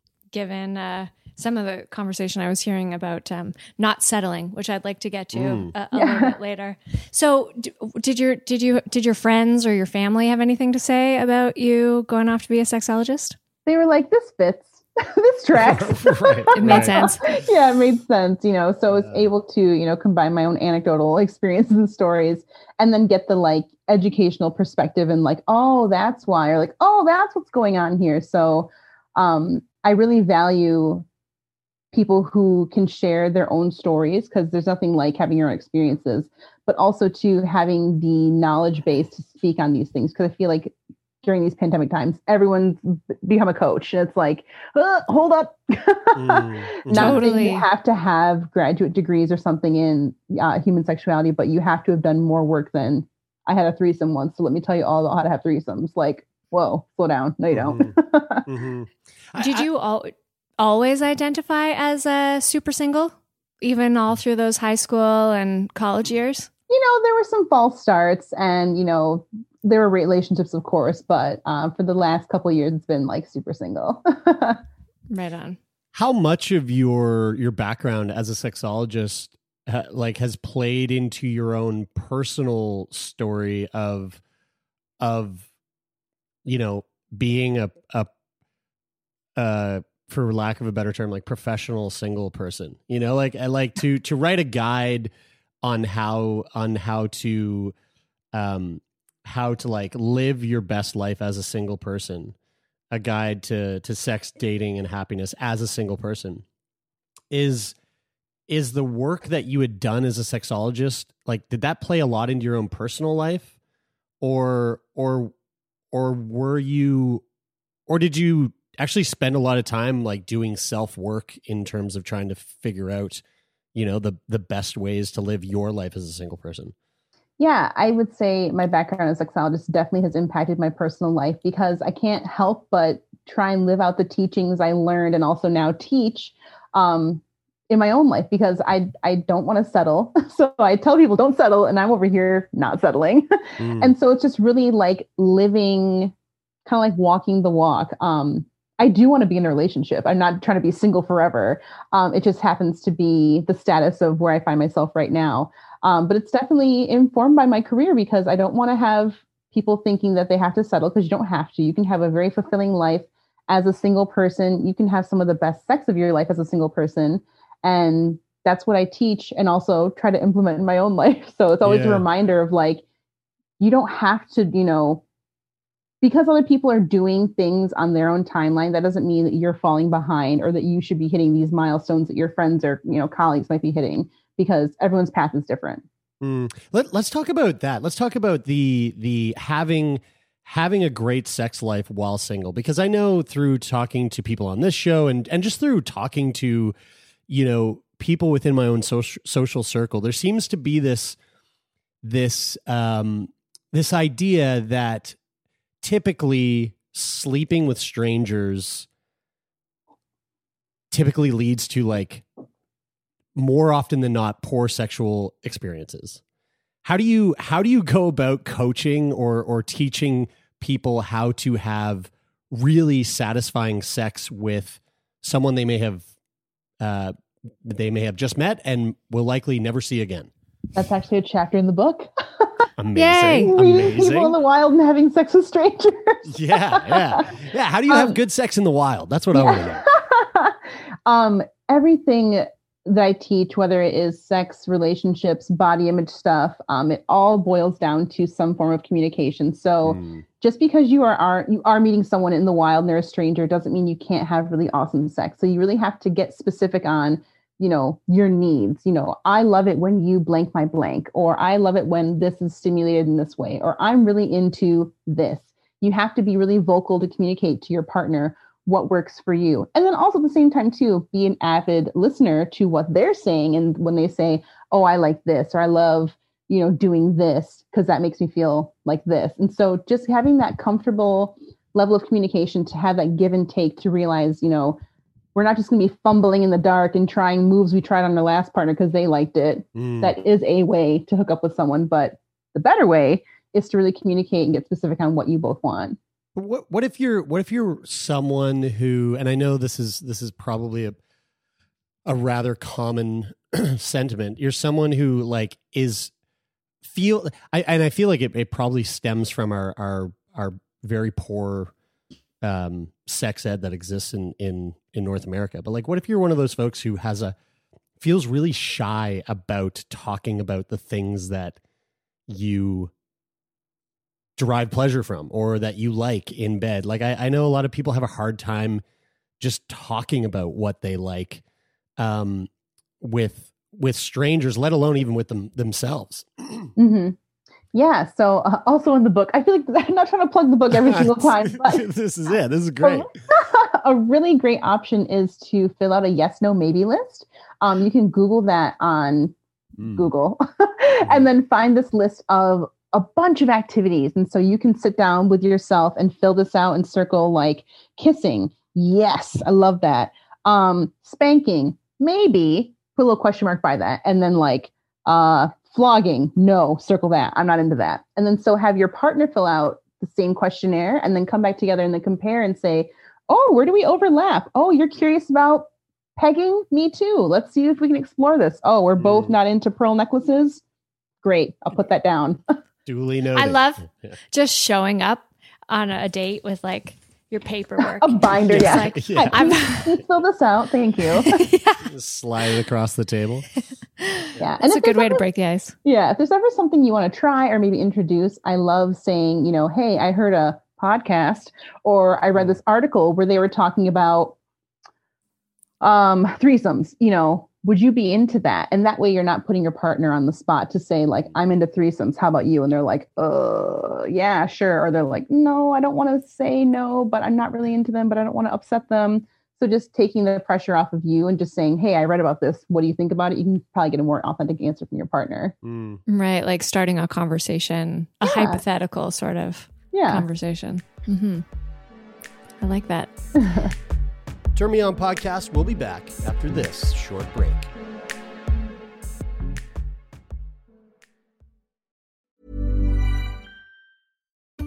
(laughs) given uh, some of the conversation I was hearing about um, not settling, which I'd like to get to Mm. a, a little bit later. So, d- did your did you did your friends or your family have anything to say about you going off to be a sexologist? They were like, this fits. (laughs) this tracks. (laughs) right. It made right. sense. (laughs) yeah, it made sense, you know. So I was able to, you know, combine my own anecdotal experiences and stories and then get the like educational perspective and like, oh, that's why, or like, oh, that's what's going on here. So um I really value people who can share their own stories because there's nothing like having your own experiences, but also to having the knowledge base to speak on these things. Because I feel like during these pandemic times, everyone's become a coach. And it's like, uh, hold up. (laughs) Mm, Not that Totally. you have to have graduate degrees or something in uh, human sexuality, but you have to have done more work than I had a threesome once. So let me tell you all about how to have threesomes. Like, whoa, slow down. No, you don't. (laughs) Mhm. Did you al- always identify as a super single, even all through those high school and college years? you know, there were some false starts and, you know, there were relationships, of course, but um, for the last couple of years, it's been like super single. (laughs) Right on. How much of your your background as a sexologist ha, like has played into your own personal story of of you know being a a uh for lack of a better term like professional single person you know like I like to to write a guide on how on how to um how to like live your best life as a single person a guide to to sex dating and happiness as a single person is is the work that you had done as a sexologist like did that play a lot into your own personal life? Or or or were you or did you actually spend a lot of time like doing self work in terms of trying to figure out you know the the best ways to live your life as a single person Yeah, I would say my background as a sexologist definitely has impacted my personal life because I can't help but try and live out the teachings I learned and also now teach um, in my own life because I I don't want to settle. (laughs) So I tell people don't settle, and I'm over here not settling. (laughs) Mm. and so it's just really like living, kind of like walking the walk. Um, I do want to be in a relationship. I'm not trying to be single forever. Um, it just happens to be the status of where I find myself right now. Um, but it's definitely informed by my career because I don't want to have people thinking that they have to settle because you don't have to. You can have a very fulfilling life as a single person. You can have some of the best sex of your life as a single person. And that's what I teach and also try to implement in my own (laughs) life. So it's always Yeah. a reminder of like, you don't have to, you know, because other people are doing things on their own timeline, that doesn't mean that you're falling behind or that you should be hitting these milestones that your friends or, you know, colleagues might be hitting because everyone's path is different. Mm. Let, let's talk about that. Let's talk about the the having having a great sex life while single because I know through talking to people on this show and and just through talking to you know people within my own social social circle there seems to be this this um this idea that typically sleeping with strangers typically leads to like more often than not poor sexual experiences. How do you how do you go about coaching or or teaching people how to have really satisfying sex with someone they may have uh they may have just met and will likely never see again? That's actually a chapter in the book. (laughs) amazing. (laughs) Meeting amazing. people in the wild and having sex with strangers. (laughs) yeah yeah. Yeah how do you have Um, good sex in the wild? That's what i want to know. um, everything that I teach, whether it is sex, relationships, body image stuff, um, it all boils down to some form of communication. So Mm. just because you are, are you are meeting someone in the wild and they're a stranger doesn't mean you can't have really awesome sex. So you really have to get specific on you know, your needs. You know, I love it when you blank my blank, or I love it when this is stimulated in this way, or I'm really into this. You have to be really vocal to communicate to your partner what works for you. And then also at the same time, too, be an avid listener to what they're saying. And when they say, oh, I like this, or I love, you know, doing this because that makes me feel like this. And so just having that comfortable level of communication to have that give and take to realize, you know, we're not just going to be fumbling in the dark and trying moves we tried on our last partner because they liked it. Mm. That is a way to hook up with someone. But the better way is to really communicate and get specific on what you both want. What what if you're what if you're someone who and I know this is this is probably a a rather common (clears throat) sentiment. You're someone who like is feel I and I feel like it, it probably stems from our our our very poor um sex ed that exists in in in North America. But like what if you're one of those folks who has a feels really shy about talking about the things that you derive pleasure from or that you like in bed. Like I, I know a lot of people have a hard time just talking about what they like um, with with strangers, let alone even with them themselves. (clears throat) Mm-hmm. Yeah. So uh, also in the book, I feel like (laughs) I'm not trying to plug the book every (laughs) single time, but this is it. This is (laughs) great. a really great option is to fill out a yes, no, maybe list. Um, you can Google that on Mm. Google and then find this list of a bunch of activities. And so you can sit down with yourself and fill this out and circle like kissing. Yes, I love that. Um, spanking, maybe put a little question mark by that. And then like uh, flogging, no, circle that. I'm not into that. And then so have your partner fill out the same questionnaire and then come back together and then compare and say, oh, where do we overlap? Oh, you're curious about pegging? Me too. Let's see if we can explore this. Oh, we're both Mm. not into pearl necklaces. Great. I'll put that down. (laughs) Duly noted. I love (laughs) Yeah. just showing up on a date with like your paperwork. a binder, yeah. like, Yeah. Hi, please, please fill this out. Thank you. (laughs) Just slide it across the table. (laughs) Yeah. That's if a good there's way to break the ice. Yeah. If there's ever something you want to try or maybe introduce, I love saying, you know, hey, I heard a podcast or I read this article where they were talking about um threesomes, you know, would you be into that? And that way you're not putting your partner on the spot to say, like, I'm into threesomes. How about you? And they're like, uh, yeah, sure. Or they're like, no, I don't want to say no, but I'm not really into them, but I don't want to upset them. So just taking the pressure off of you and just saying, hey, I read about this. What do you think about it? You can probably get a more authentic answer from your partner. Mm. Right. Like starting a conversation, a Yeah. hypothetical sort of Yeah. conversation. hmm I like that. (laughs) Turn Me On podcast will be back after this short break.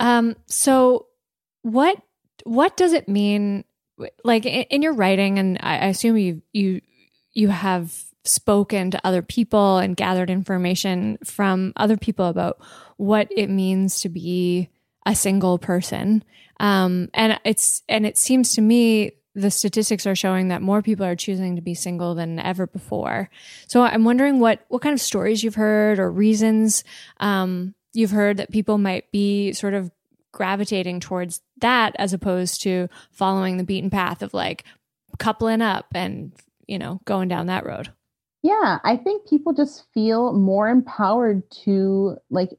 Um, so what what does it mean like in, in your writing and I, I assume you you you have spoken to other people and gathered information from other people about what it means to be a single person. Um, and it's and it seems to me the statistics are showing that more people are choosing to be single than ever before. So I'm wondering what what kind of stories you've heard or reasons um, you've heard that people might be sort of gravitating towards that as opposed to following the beaten path of like coupling up and you know going down that road. Yeah, I think people just feel more empowered to like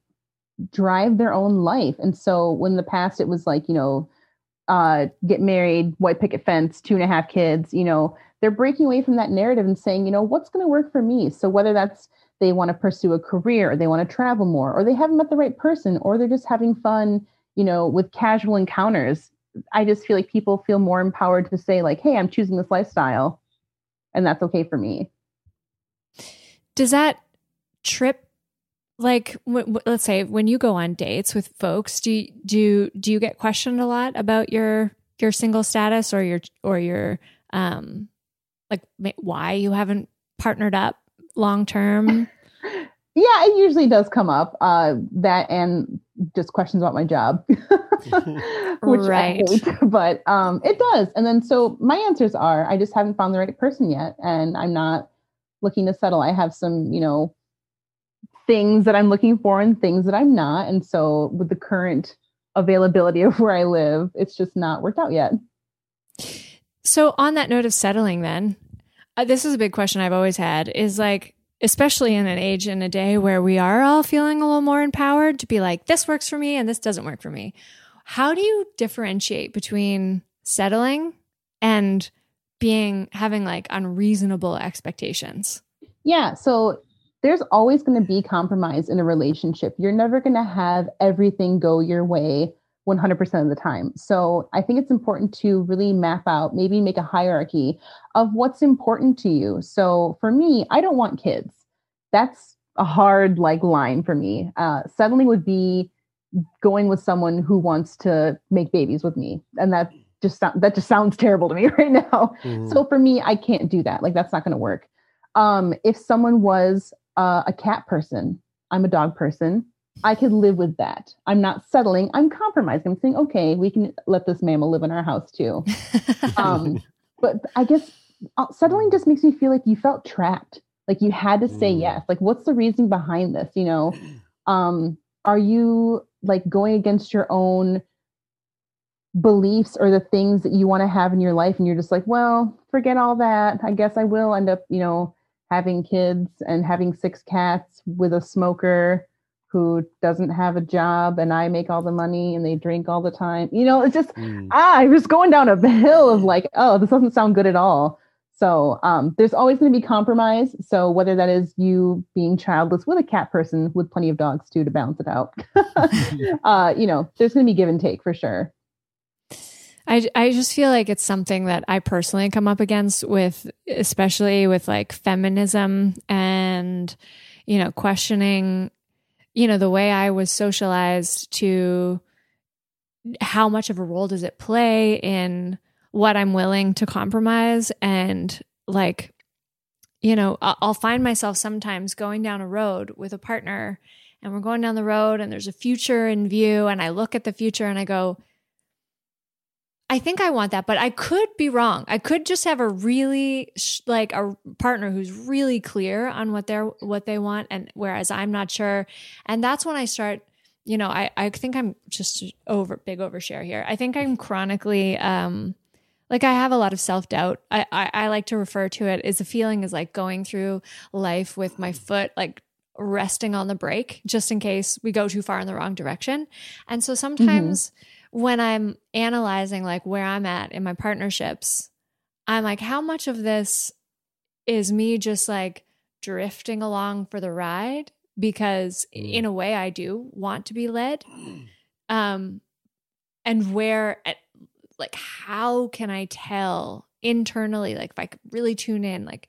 drive their own life. And so when in the past it was like, you know, uh, get married, white picket fence, two and a half kids, you know, they're breaking away from that narrative and saying, you know, what's going to work for me? So whether that's they want to pursue a career, or they want to travel more, or they haven't met the right person, or they're just having fun, you know, with casual encounters. I just feel like people feel more empowered to say, like, hey, I'm choosing this lifestyle and that's okay for me. Does that trip like w- w- let's say when you go on dates with folks do you, do do you get questioned a lot about your your single status or your or your um like why you haven't partnered up long term yeah it usually does come up uh that and just questions about my job (laughs) which right. Hate, but um it does and then so my answers are i just haven't found the right person yet and i'm not looking to settle i have some you know things that I'm looking for and things that I'm not. And so with the current availability (laughs) of where I live, it's just not worked out yet. So on that note of settling then, uh, this is a big question I've always had is like especially in an age and a day where we are all feeling a little more empowered to be like this works for me and this doesn't work for me. How do you differentiate between settling and being having like unreasonable expectations? Yeah, so there's always going to be compromise in a relationship. You're never going to have everything go your way 100% of the time. So I think it's important to really map out, maybe make a hierarchy of what's important to you. So for me, I don't want kids. That's a hard like line for me. Uh, settling would be going with someone who wants to make babies with me, and that just that just sounds terrible to me (laughs) right now. Mm. So for me, I can't do that. Like that's not going to work. Um, if someone was uh, a cat person. I'm a dog person. I could live with that. I'm not settling. I'm compromising. I'm saying, okay, we can let this mammal live in our house too. (laughs) um, but I guess uh, settling just makes me feel like you felt trapped. Like you had to say mm. yes. Like, what's the reason behind this? You know, um, are you like going against your own beliefs or the things that you want to have in your life? And you're just like, well, forget all that. I guess I will end up, you know, having kids and having six cats with a smoker who doesn't have a job and I make all the money and they drink all the time. You know, it's just mm. ah, I was going down a (laughs) hill of like, oh, this doesn't sound good at all. So um, there's always going to be compromise. So whether that is you being childless with a cat person with plenty of dogs too to balance it out, (laughs) uh, you know, there's going to be give and take for sure. I, I just feel like it's something that I personally come up against with, especially with like feminism and, you know, questioning, you know, the way I was socialized to how much of a role does it play in what I'm willing to compromise and like, you know, I'll find myself sometimes going down a road with a partner and we're going down the road and there's a future in view and I look at the future and I go, I think I want that, but I could be wrong. I could just have a really like a partner who's really clear on what they're what they want, and whereas I'm not sure, and that's when I start. You know, I I think I'm just over big overshare here. I think I'm chronically um like I have a lot of self doubt. I, I I like to refer to it as a feeling is like going through life with my foot like resting on the brake just in case we go too far in the wrong direction. And so sometimes. Mm-hmm when I'm analyzing like where I'm at in my partnerships, I'm like, how much of this is me just like drifting along for the ride? Because mm. in a way, I do want to be led. Um, and where, like, how can I tell internally, like, if I could really tune in, like,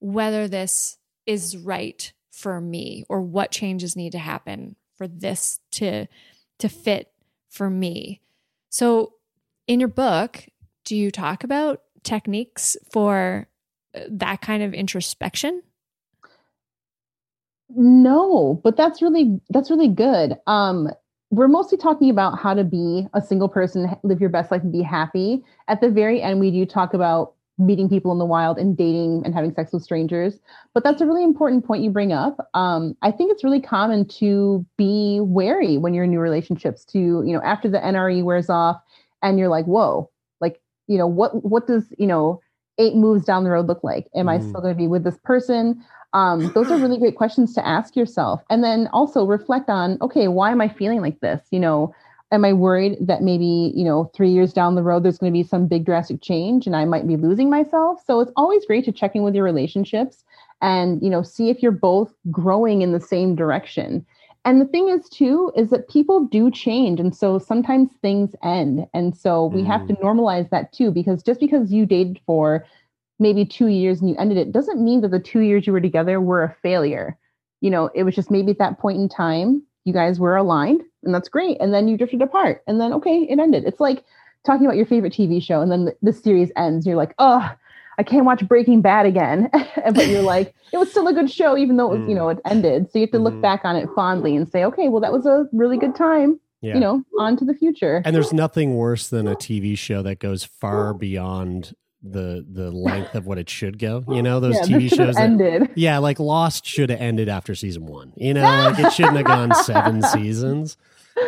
whether this is right for me or what changes need to happen for this to to fit for me. So, in your book, do you talk about techniques for uh, that kind of introspection? No, but that's really that's really good. Um we're mostly talking about how to be a single person, live your best life, and be happy. At the very end, we do talk about meeting people in the wild and dating and having sex with strangers. But that's a really important point you bring up. Um, I think it's really common to be wary when you're in new relationships. To you know, after the NRE wears off, and you're like, whoa, like you know, what what does you know eight moves down the road look like? Am mm. I still going to be with this person? Um, those are really great questions to ask yourself. And then also reflect on, okay, why am I feeling like this? You know, am I worried that maybe, you know, three years down the road, there's going to be some big drastic change and I might be losing myself? So it's always great to check in with your relationships and, you know, see if you're both growing in the same direction. And the thing is, too, is that people do change. And so sometimes things end. And so we mm. have to mm. normalize that too, because just because you dated for maybe two years and you ended it doesn't mean that the two years you were together were a failure. You know, it was just maybe at that point in time, you guys were aligned and that's great. And then you drifted apart and then, okay, it ended. It's like talking about your favorite TV show and then the, the series ends. You're like, oh, I can't watch Breaking Bad again. (laughs) but you're like, it was still a good show, even though it was, you know, it ended. So you have to look mm-hmm. back on it fondly and say, okay, well, that was a really good time. Yeah. You know, on to the future. And there's nothing worse than a TV show that goes far beyond the the (laughs) length of what it should go. You know, those yeah, TV shows that, ended. (laughs) Yeah, like Lost should have ended after season one. You know, like it shouldn't have gone seven (laughs) seasons.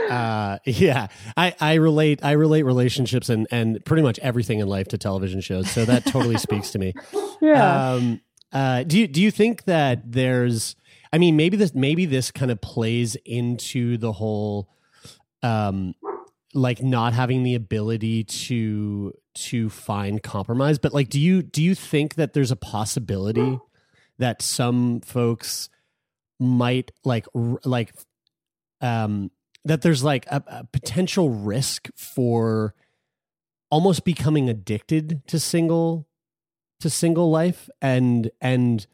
Uh yeah. I, I relate I relate relationships and, and pretty much everything in life to television shows. So that totally speaks to me. Yeah. Um uh do you do you think that there's I mean maybe this maybe this kind of plays into the whole um like not having the ability to to find compromise but like do you do you think that there's a possibility that some folks might like like um that there's like a, a potential risk for almost becoming addicted to single to single life and and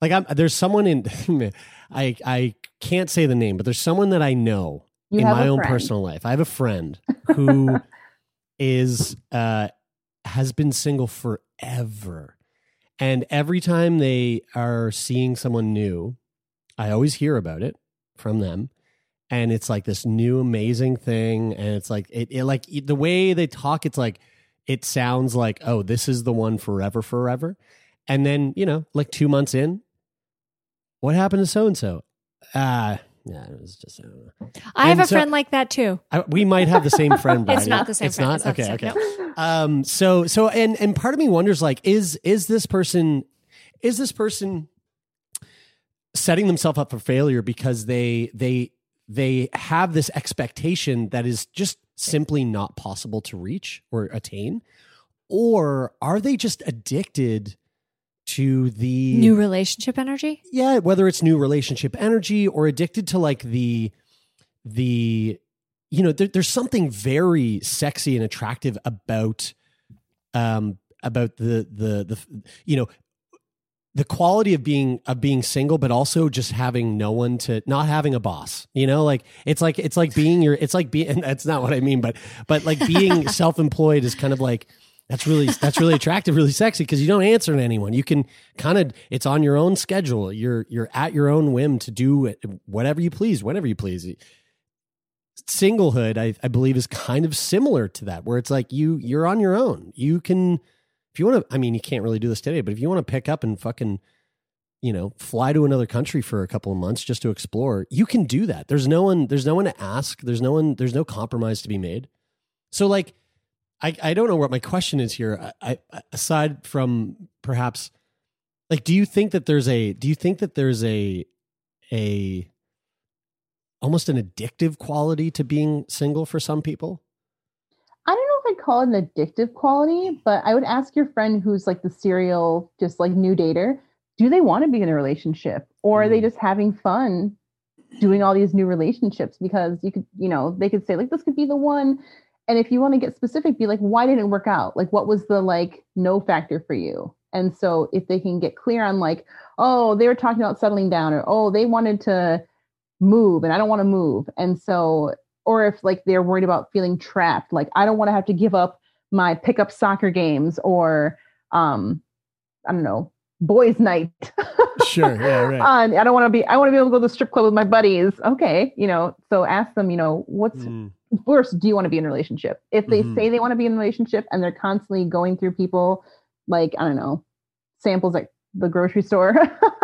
like I'm, there's someone in (laughs) I I can't say the name but there's someone that I know you in my own friend. personal life. I have a friend who (laughs) is uh has been single forever. And every time they are seeing someone new, I always hear about it from them. And it's like this new amazing thing. And it's like, it, it like the way they talk, it's like, it sounds like, oh, this is the one forever, forever. And then, you know, like two months in, what happened to so and so? Ah, yeah, it was just. I, don't know. I have a so, friend like that too. I, we might have the same friend. (laughs) it's not the same. It's friend. not. It's okay. okay. No. Um. So so and and part of me wonders like is is this person is this person setting themselves up for failure because they they they have this expectation that is just simply not possible to reach or attain or are they just addicted to the new relationship energy? Yeah whether it's new relationship energy or addicted to like the the you know there, there's something very sexy and attractive about um about the the the you know the quality of being of being single but also just having no one to not having a boss you know? Like it's like it's like being your it's like being (laughs) that's not what i mean but but like being (laughs) self-employed is kind of like that's really that's really (laughs) attractive, really sexy because you don't answer to anyone. You can kind of it's on your own schedule. You're you're at your own whim to do whatever you please, whenever you please. Singlehood, I, I believe, is kind of similar to that, where it's like you you're on your own. You can if you want to. I mean, you can't really do this today, but if you want to pick up and fucking you know fly to another country for a couple of months just to explore, you can do that. There's no one. There's no one to ask. There's no one. There's no compromise to be made. So like I, I don't know what my question is here. I, I, aside from perhaps, like, do you think that there's a do you think that there's a a almost an addictive quality to being single for some people? I don't know if I'd call it an addictive quality, but I would ask your friend who's like the serial, just like new dater, do they want to be in a relationship or are they mm. just having fun doing all these new relationships? Because you could, you know, they could say like this could be the one and if you want to get specific be like why didn't it work out like what was the like no factor for you and so if they can get clear on like oh they were talking about settling down or oh they wanted to move and i don't want to move and so or if like they're worried about feeling trapped like i don't want to have to give up my pickup soccer games or um i don't know boys' night. sure, yeah, (laughs) right. Uh, I don't want to be. I want to be able to go to the strip club with my buddies. Okay, you know. So ask them. You know, what's Mm. First? Do you want to be in a relationship? If they Mhm. say they want to be in a relationship and they're constantly going through people, like I don't know, samples at the grocery store,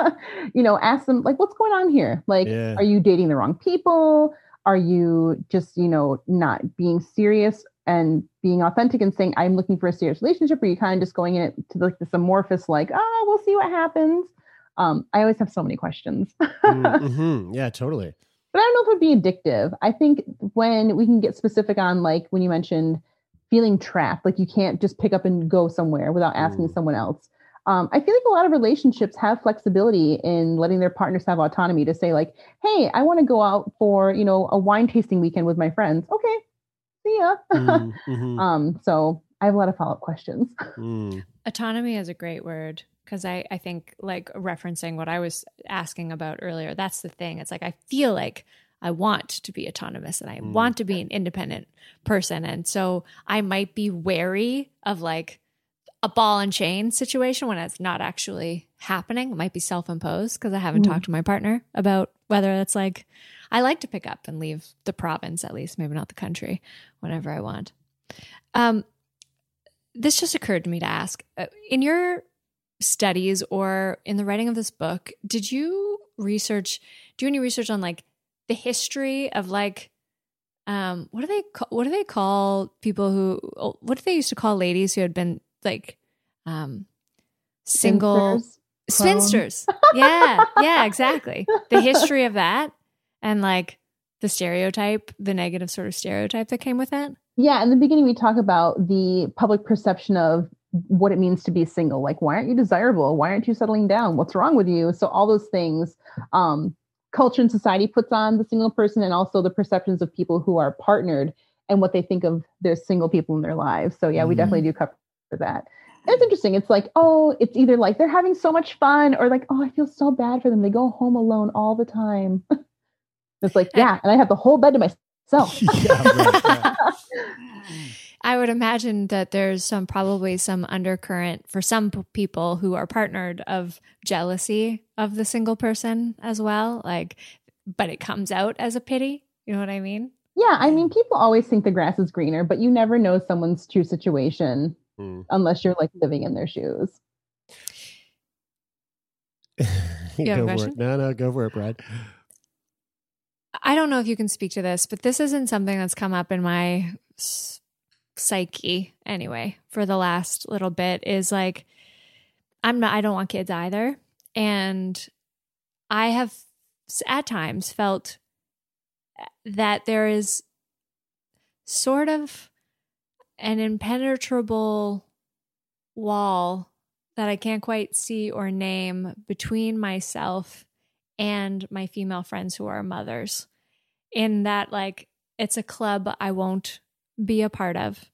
(laughs) you know, ask them like, what's going on here? Like, Yeah. are you dating the wrong people? Are you just, you know, not being serious and being authentic and saying, I'm looking for a serious relationship? Or are you kind of just going in it to like this amorphous, like, oh, we'll see what happens? Um, I always have so many questions. (laughs) hmm Yeah, totally. But I don't know if it would be addictive. I think when we can get specific on, like, when you mentioned feeling trapped, like you can't just pick up and go somewhere without asking someone else. Um, I feel like a lot of relationships have flexibility in letting their partners have autonomy to say, like, "Hey, I want to go out for you know a wine tasting weekend with my friends." Okay, see ya. Mm, (laughs) mhm, um, so I have a lot of follow up questions. mm. Autonomy is a great word because I, I think, like, referencing what I was asking about earlier, that's the thing. It's like, I feel like I want to be autonomous and I Mm. want to be an independent person. And so I might be wary of like a ball and chain situation when it's not actually happening. It might be self imposed because I haven't Mm. talked to my partner about whether it's like, I like to pick up and leave the province, at least, maybe not the country, whenever I want. Um, this just occurred to me to ask uh, in your studies or in the writing of this book did you research do any research on like the history of like um what do they call, what do they call people who oh, what do they used to call ladies who had been like um single Spinsters? spinsters. (laughs) Yeah yeah exactly. The history of that and like the stereotype the negative sort of stereotype that came with that Yeah, in the beginning, we talk about the public perception of what it means to be single. Like, why aren't you desirable? Why aren't you settling down? What's wrong with you? So, all those things um, culture and society puts on the single person, and also the perceptions of people who are partnered and what they think of their single people in their lives. So, yeah, we Mhm. definitely do cover that. It's interesting. It's like, oh, it's either like they're having so much fun, or like, oh, I feel so bad for them. They go home alone all the time. (laughs) it's like, yeah, and I have the whole bed to myself. (laughs) Yeah, right, yeah. (laughs) I would imagine that there's some probably some undercurrent for some p- people who are partnered of jealousy of the single person as well. Like, but it comes out as a pity. You know what I mean? Yeah, I mean, people always think the grass is greener, but you never know someone's true situation Mm. unless you're like living in their shoes. (laughs) You go for it. No, no, go for it, Brad. I don't know if you can speak to this, but this isn't something that's come up in my s- psyche anyway for the last little bit is like I'm not I don't want kids either. And I have at times felt that there is sort of an impenetrable wall that I can't quite see or name between myself and my female friends who are mothers in that like it's a club I won't be a part of.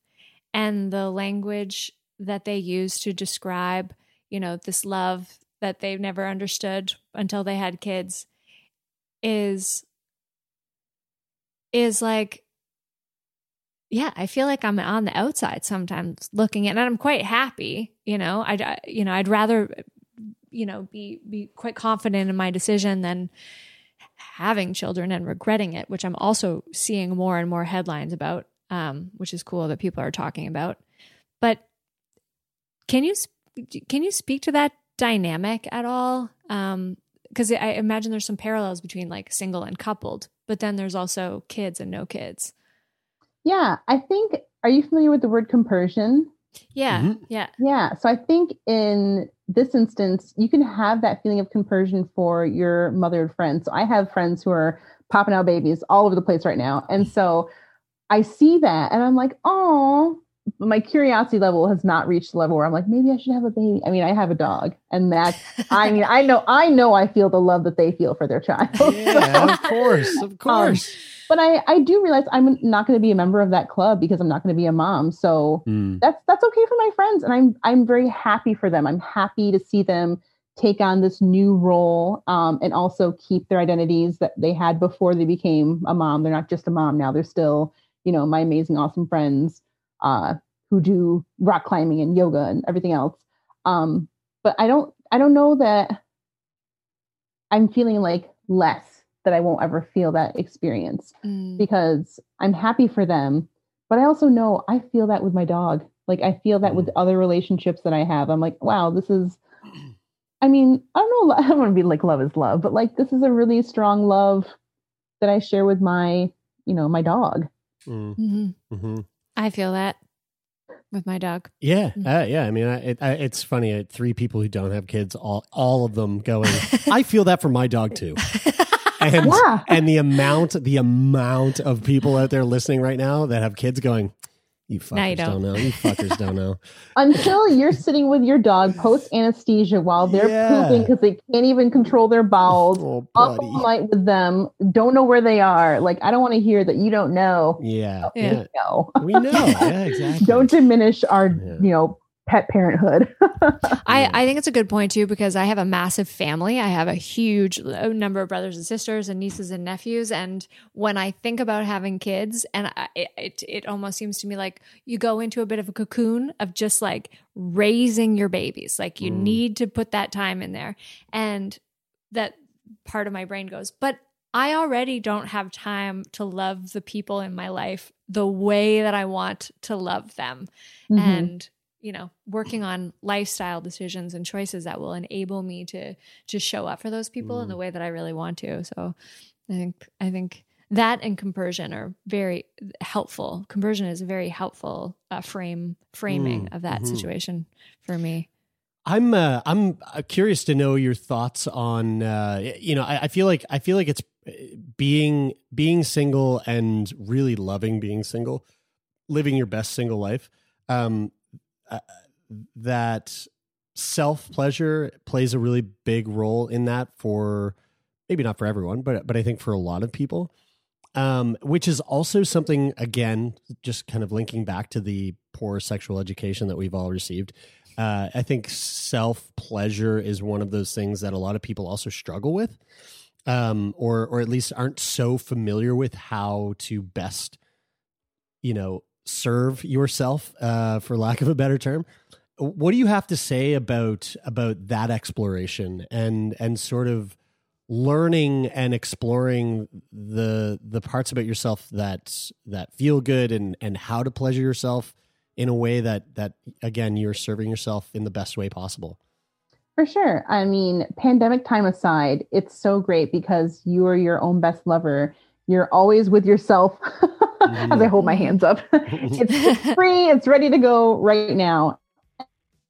And the language that they use to describe you know this love that they've never understood until they had kids is is like yeah i feel like i'm on the outside sometimes looking at and i'm quite happy you know? I- you know i'd rather you know be be quite confident in my decision than having children and regretting it which i'm also seeing more and more headlines about um, which is cool that people are talking about but can you can you speak to that dynamic at all um because i imagine there's some parallels between like single and coupled but then there's also kids and no kids Yeah, I think, are you familiar with the word compersion? yeah Mhm. yeah Yeah, so I think in this instance, you can have that feeling of compersion for your mothered friends. So I have friends who are popping out babies all over the place right now. And so I see that and I'm like, oh, my curiosity level has not reached the level where I'm like, maybe I should have a baby. I mean, I have a dog, and that's, I mean, I know, I know I feel the love that they feel for their child. (laughs) Yeah, of course, of (laughs) course. but I, I do realize I'm not going to be a member of that club because I'm not going to be a mom. So Mm. that's that's okay for my friends, and I'm I'm very happy for them. I'm happy to see them take on this new role um, and also keep their identities that they had before they became a mom. They're not just a mom now; they're still you know my amazing, awesome friends uh, who do rock climbing and yoga and everything else. Um, but I don't I don't know that I'm feeling like less that I won't ever feel that experience Mm. because I'm happy for them. But I also know I feel that with my dog. Like I feel that with other relationships that I have. I'm like, wow, this is I mean, I don't know, (laughs) I don't want to be like love is love, but like this is a really strong love that I share with my, you know, my dog. Mm, Mhm. mhm. I feel that with my dog. Yeah, Mm. uh, yeah. I mean, I, it, I, it's funny. uh, Three people who don't have kids, all all of them going. (laughs) I feel that for my dog too. (laughs) And Yeah. and the amount the amount of people out there listening right now that have kids going, you fuckers No, you don't. don't." know. You fuckers don't know. (laughs) Until you're sitting with your dog post anesthesia while they're Yeah. pooping because they can't even control their bowels, Oh, up all night with them, don't know where they are. Like I don't want to hear that you don't know. Yeah, Yeah. yeah. No. We know. Yeah, (laughs) exactly. don't diminish our, Yeah. you know, pet parenthood. (laughs) I, I think it's a good point too because I have a massive family. I have a huge number of brothers and sisters and nieces and nephews. And when I think about having kids, and I, it it almost seems to me like you go into a bit of a cocoon of just like raising your babies. Like you need to put that time in there, and that part of my brain goes, but I already don't have time to love the people in my life the way that I want to love them Mhm. and you know working on lifestyle decisions and choices that will enable me to to show up for those people in the way that I really want to so I think I think that and compersion are very helpful compersion is a very helpful uh, frame framing Mm, of that mhm. situation for me I'm uh, I'm uh, curious to know your thoughts on uh, you know I, I feel like I feel like it's uh, being being single and really loving being single, living your best single life. Um, that self pleasure plays a really big role in that for maybe not for everyone, but but I think for a lot of people. Um, which is also something again, just kind of linking back to the poor sexual education that we've all received. Uh, I think self pleasure is one of those things that a lot of people also struggle with, um, or or at least aren't so familiar with how to best, you know, serve yourself, uh, for lack of a better term. What do you have to say about about that exploration and and sort of learning and exploring the the parts about yourself that that feel good and and how to pleasure yourself in a way that that again you're serving yourself in the best way possible For sure. I mean, pandemic time aside, it's so great because you are your own best lover. You're always with yourself (laughs) as I hold my hands up. Mm-hmm. it's, it's free, it's ready to go right now.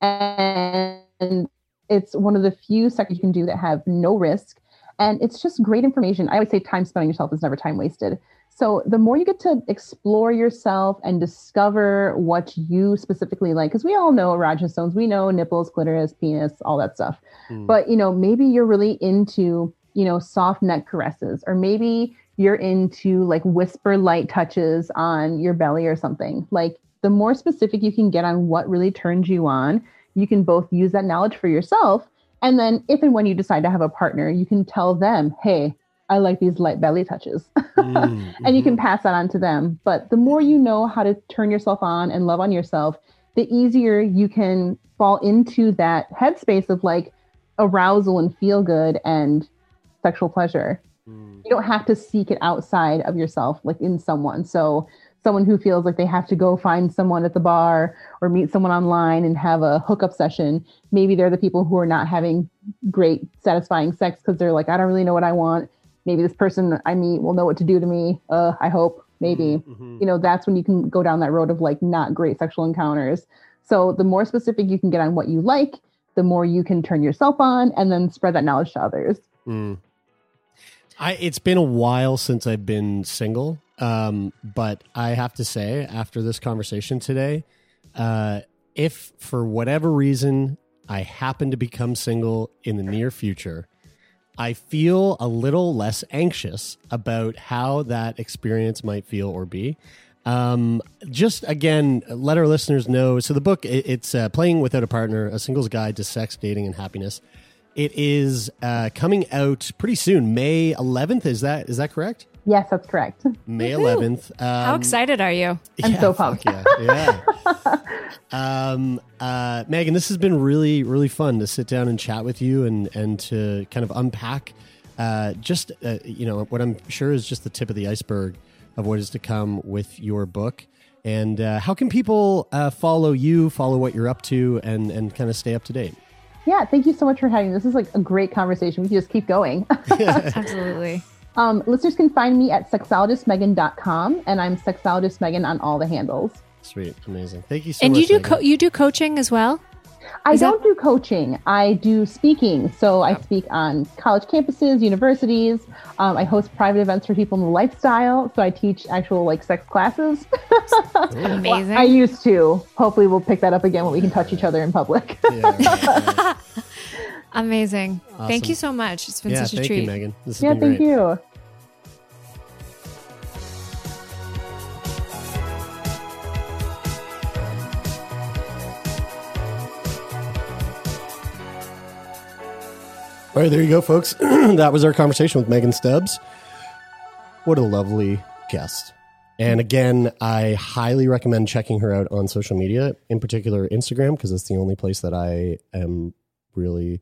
And it's one of the few seconds you can do that have no risk. And it's just great information. I always say time spent on yourself is never time wasted. So the more you get to explore yourself and discover what you specifically like, because we all know erogenous zones, we know nipples, clitoris, penis, all that stuff. Mm. But you know, maybe you're really into, you know, soft neck caresses, or maybe you're into like whisper light touches on your belly or something. Like the more specific you can get on what really turns you on, you can both use that knowledge for yourself. And then if and when you decide to have a partner, you can tell them, hey, I like these light belly touches. (laughs) Mm, and you can pass that on to them. But the more you know how to turn yourself on and love on yourself, the easier you can fall into that headspace of like arousal and feel good and sexual pleasure. You don't have to seek it outside of yourself, like in someone. So, someone who feels like they have to go find someone at the bar or meet someone online and have a hookup session, maybe they're the people who are not having great, satisfying sex because they're like, I don't really know what I want. Maybe this person I meet will know what to do to me. Uh, I hope, maybe mhm. you know that's when you can go down that road of like not great sexual encounters so the more specific you can get on what you like the more you can turn yourself on and then spread that knowledge to others Mm. I it's been a while since I've been single, um, but I have to say, after this conversation today, uh, if for whatever reason I happen to become single in the near future, I feel a little less anxious about how that experience might feel or be. Um, just again, let our listeners know. So the book, it, it's uh, playing without a partner: a singles guide to sex, dating, and happiness. It is uh, coming out pretty soon, May 11th. Is that is that correct? Yes, that's correct. May 11th. Um, How excited are you? (laughs) I'm yeah, so pumped. Yeah, yeah. (laughs) um, uh, Megan, this has been really, really fun to sit down and chat with you and and to kind of unpack uh, just uh, you know what I'm sure is just the tip of the iceberg of what is to come with your book. And uh, how can people uh, follow you, follow what you're up to, and and kind of stay up to date? Yeah, thank you so much for having me. This is like a great conversation. We can just keep going. (laughs) Absolutely. um, listeners can find me at sexologistmegan.com, and I'm sexologist Megan on all the handles. Sweet, amazing. Thank you so and much. you do co- you do coaching as well? I Is don't do coaching. I do speaking. So I speak on college campuses, universities. Um, I host private events for people in the lifestyle. So I teach actual like sex classes. (laughs) Amazing. I used to. Hopefully, we'll pick that up again when we can touch each other in public. Yeah, (laughs) right, right. (laughs) Amazing. Thank you so much. It's been yeah, such a treat. thank treat. you, Megan. This has yeah, been thank great. you. All right, there you go, folks. (clears throat) that was our conversation with Megan Stubbs. What a lovely guest. And again, I highly recommend checking her out on social media, in particular Instagram, because it's the only place that I am really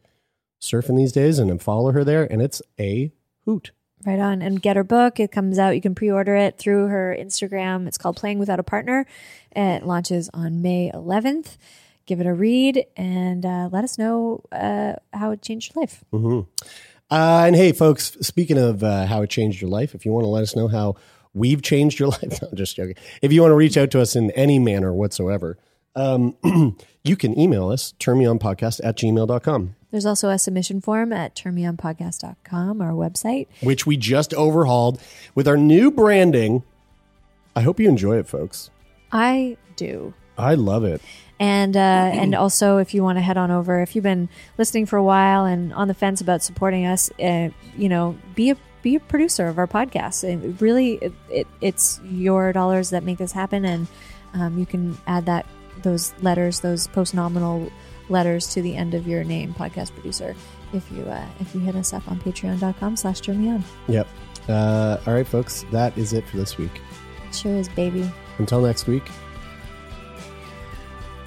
surfing these days and follow her there. And it's a hoot. Right on. And get her book. It comes out. You can pre order it through her Instagram. It's called Playing Without a Partner. It launches on May 11th. Give it a read and uh, let us know uh, how it changed your life. hmm Uh, and hey, folks, speaking of uh, how it changed your life, if you want to let us know how we've changed your (laughs) life, no, I'm just joking. If you want to reach out to us in any manner whatsoever, um, (clears throat) you can email us, turnmeonpodcast at gmail.com, There's also a submission form at turnmeonpodcast.com, our website. which we just overhauled with our new branding. I hope you enjoy it, folks. I do. I love it. And uh, (clears throat) and also, if you want to head on over, if you've been listening for a while and on the fence about supporting us, uh, you know, be a be a producer of our podcast. It really, it, it, it's your dollars that make this happen, and um, you can add that those letters, those post nominal letters to the end of your name, podcast producer. If you uh, if you hit us up on Patreon.com/slash On, Yep. Uh, all right, folks, that is it for this week. it sure is, baby. Until next week.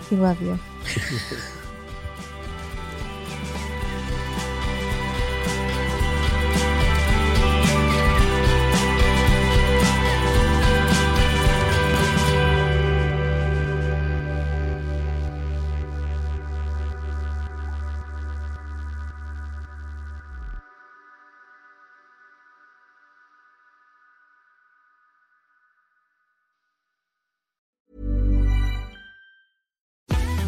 We love you.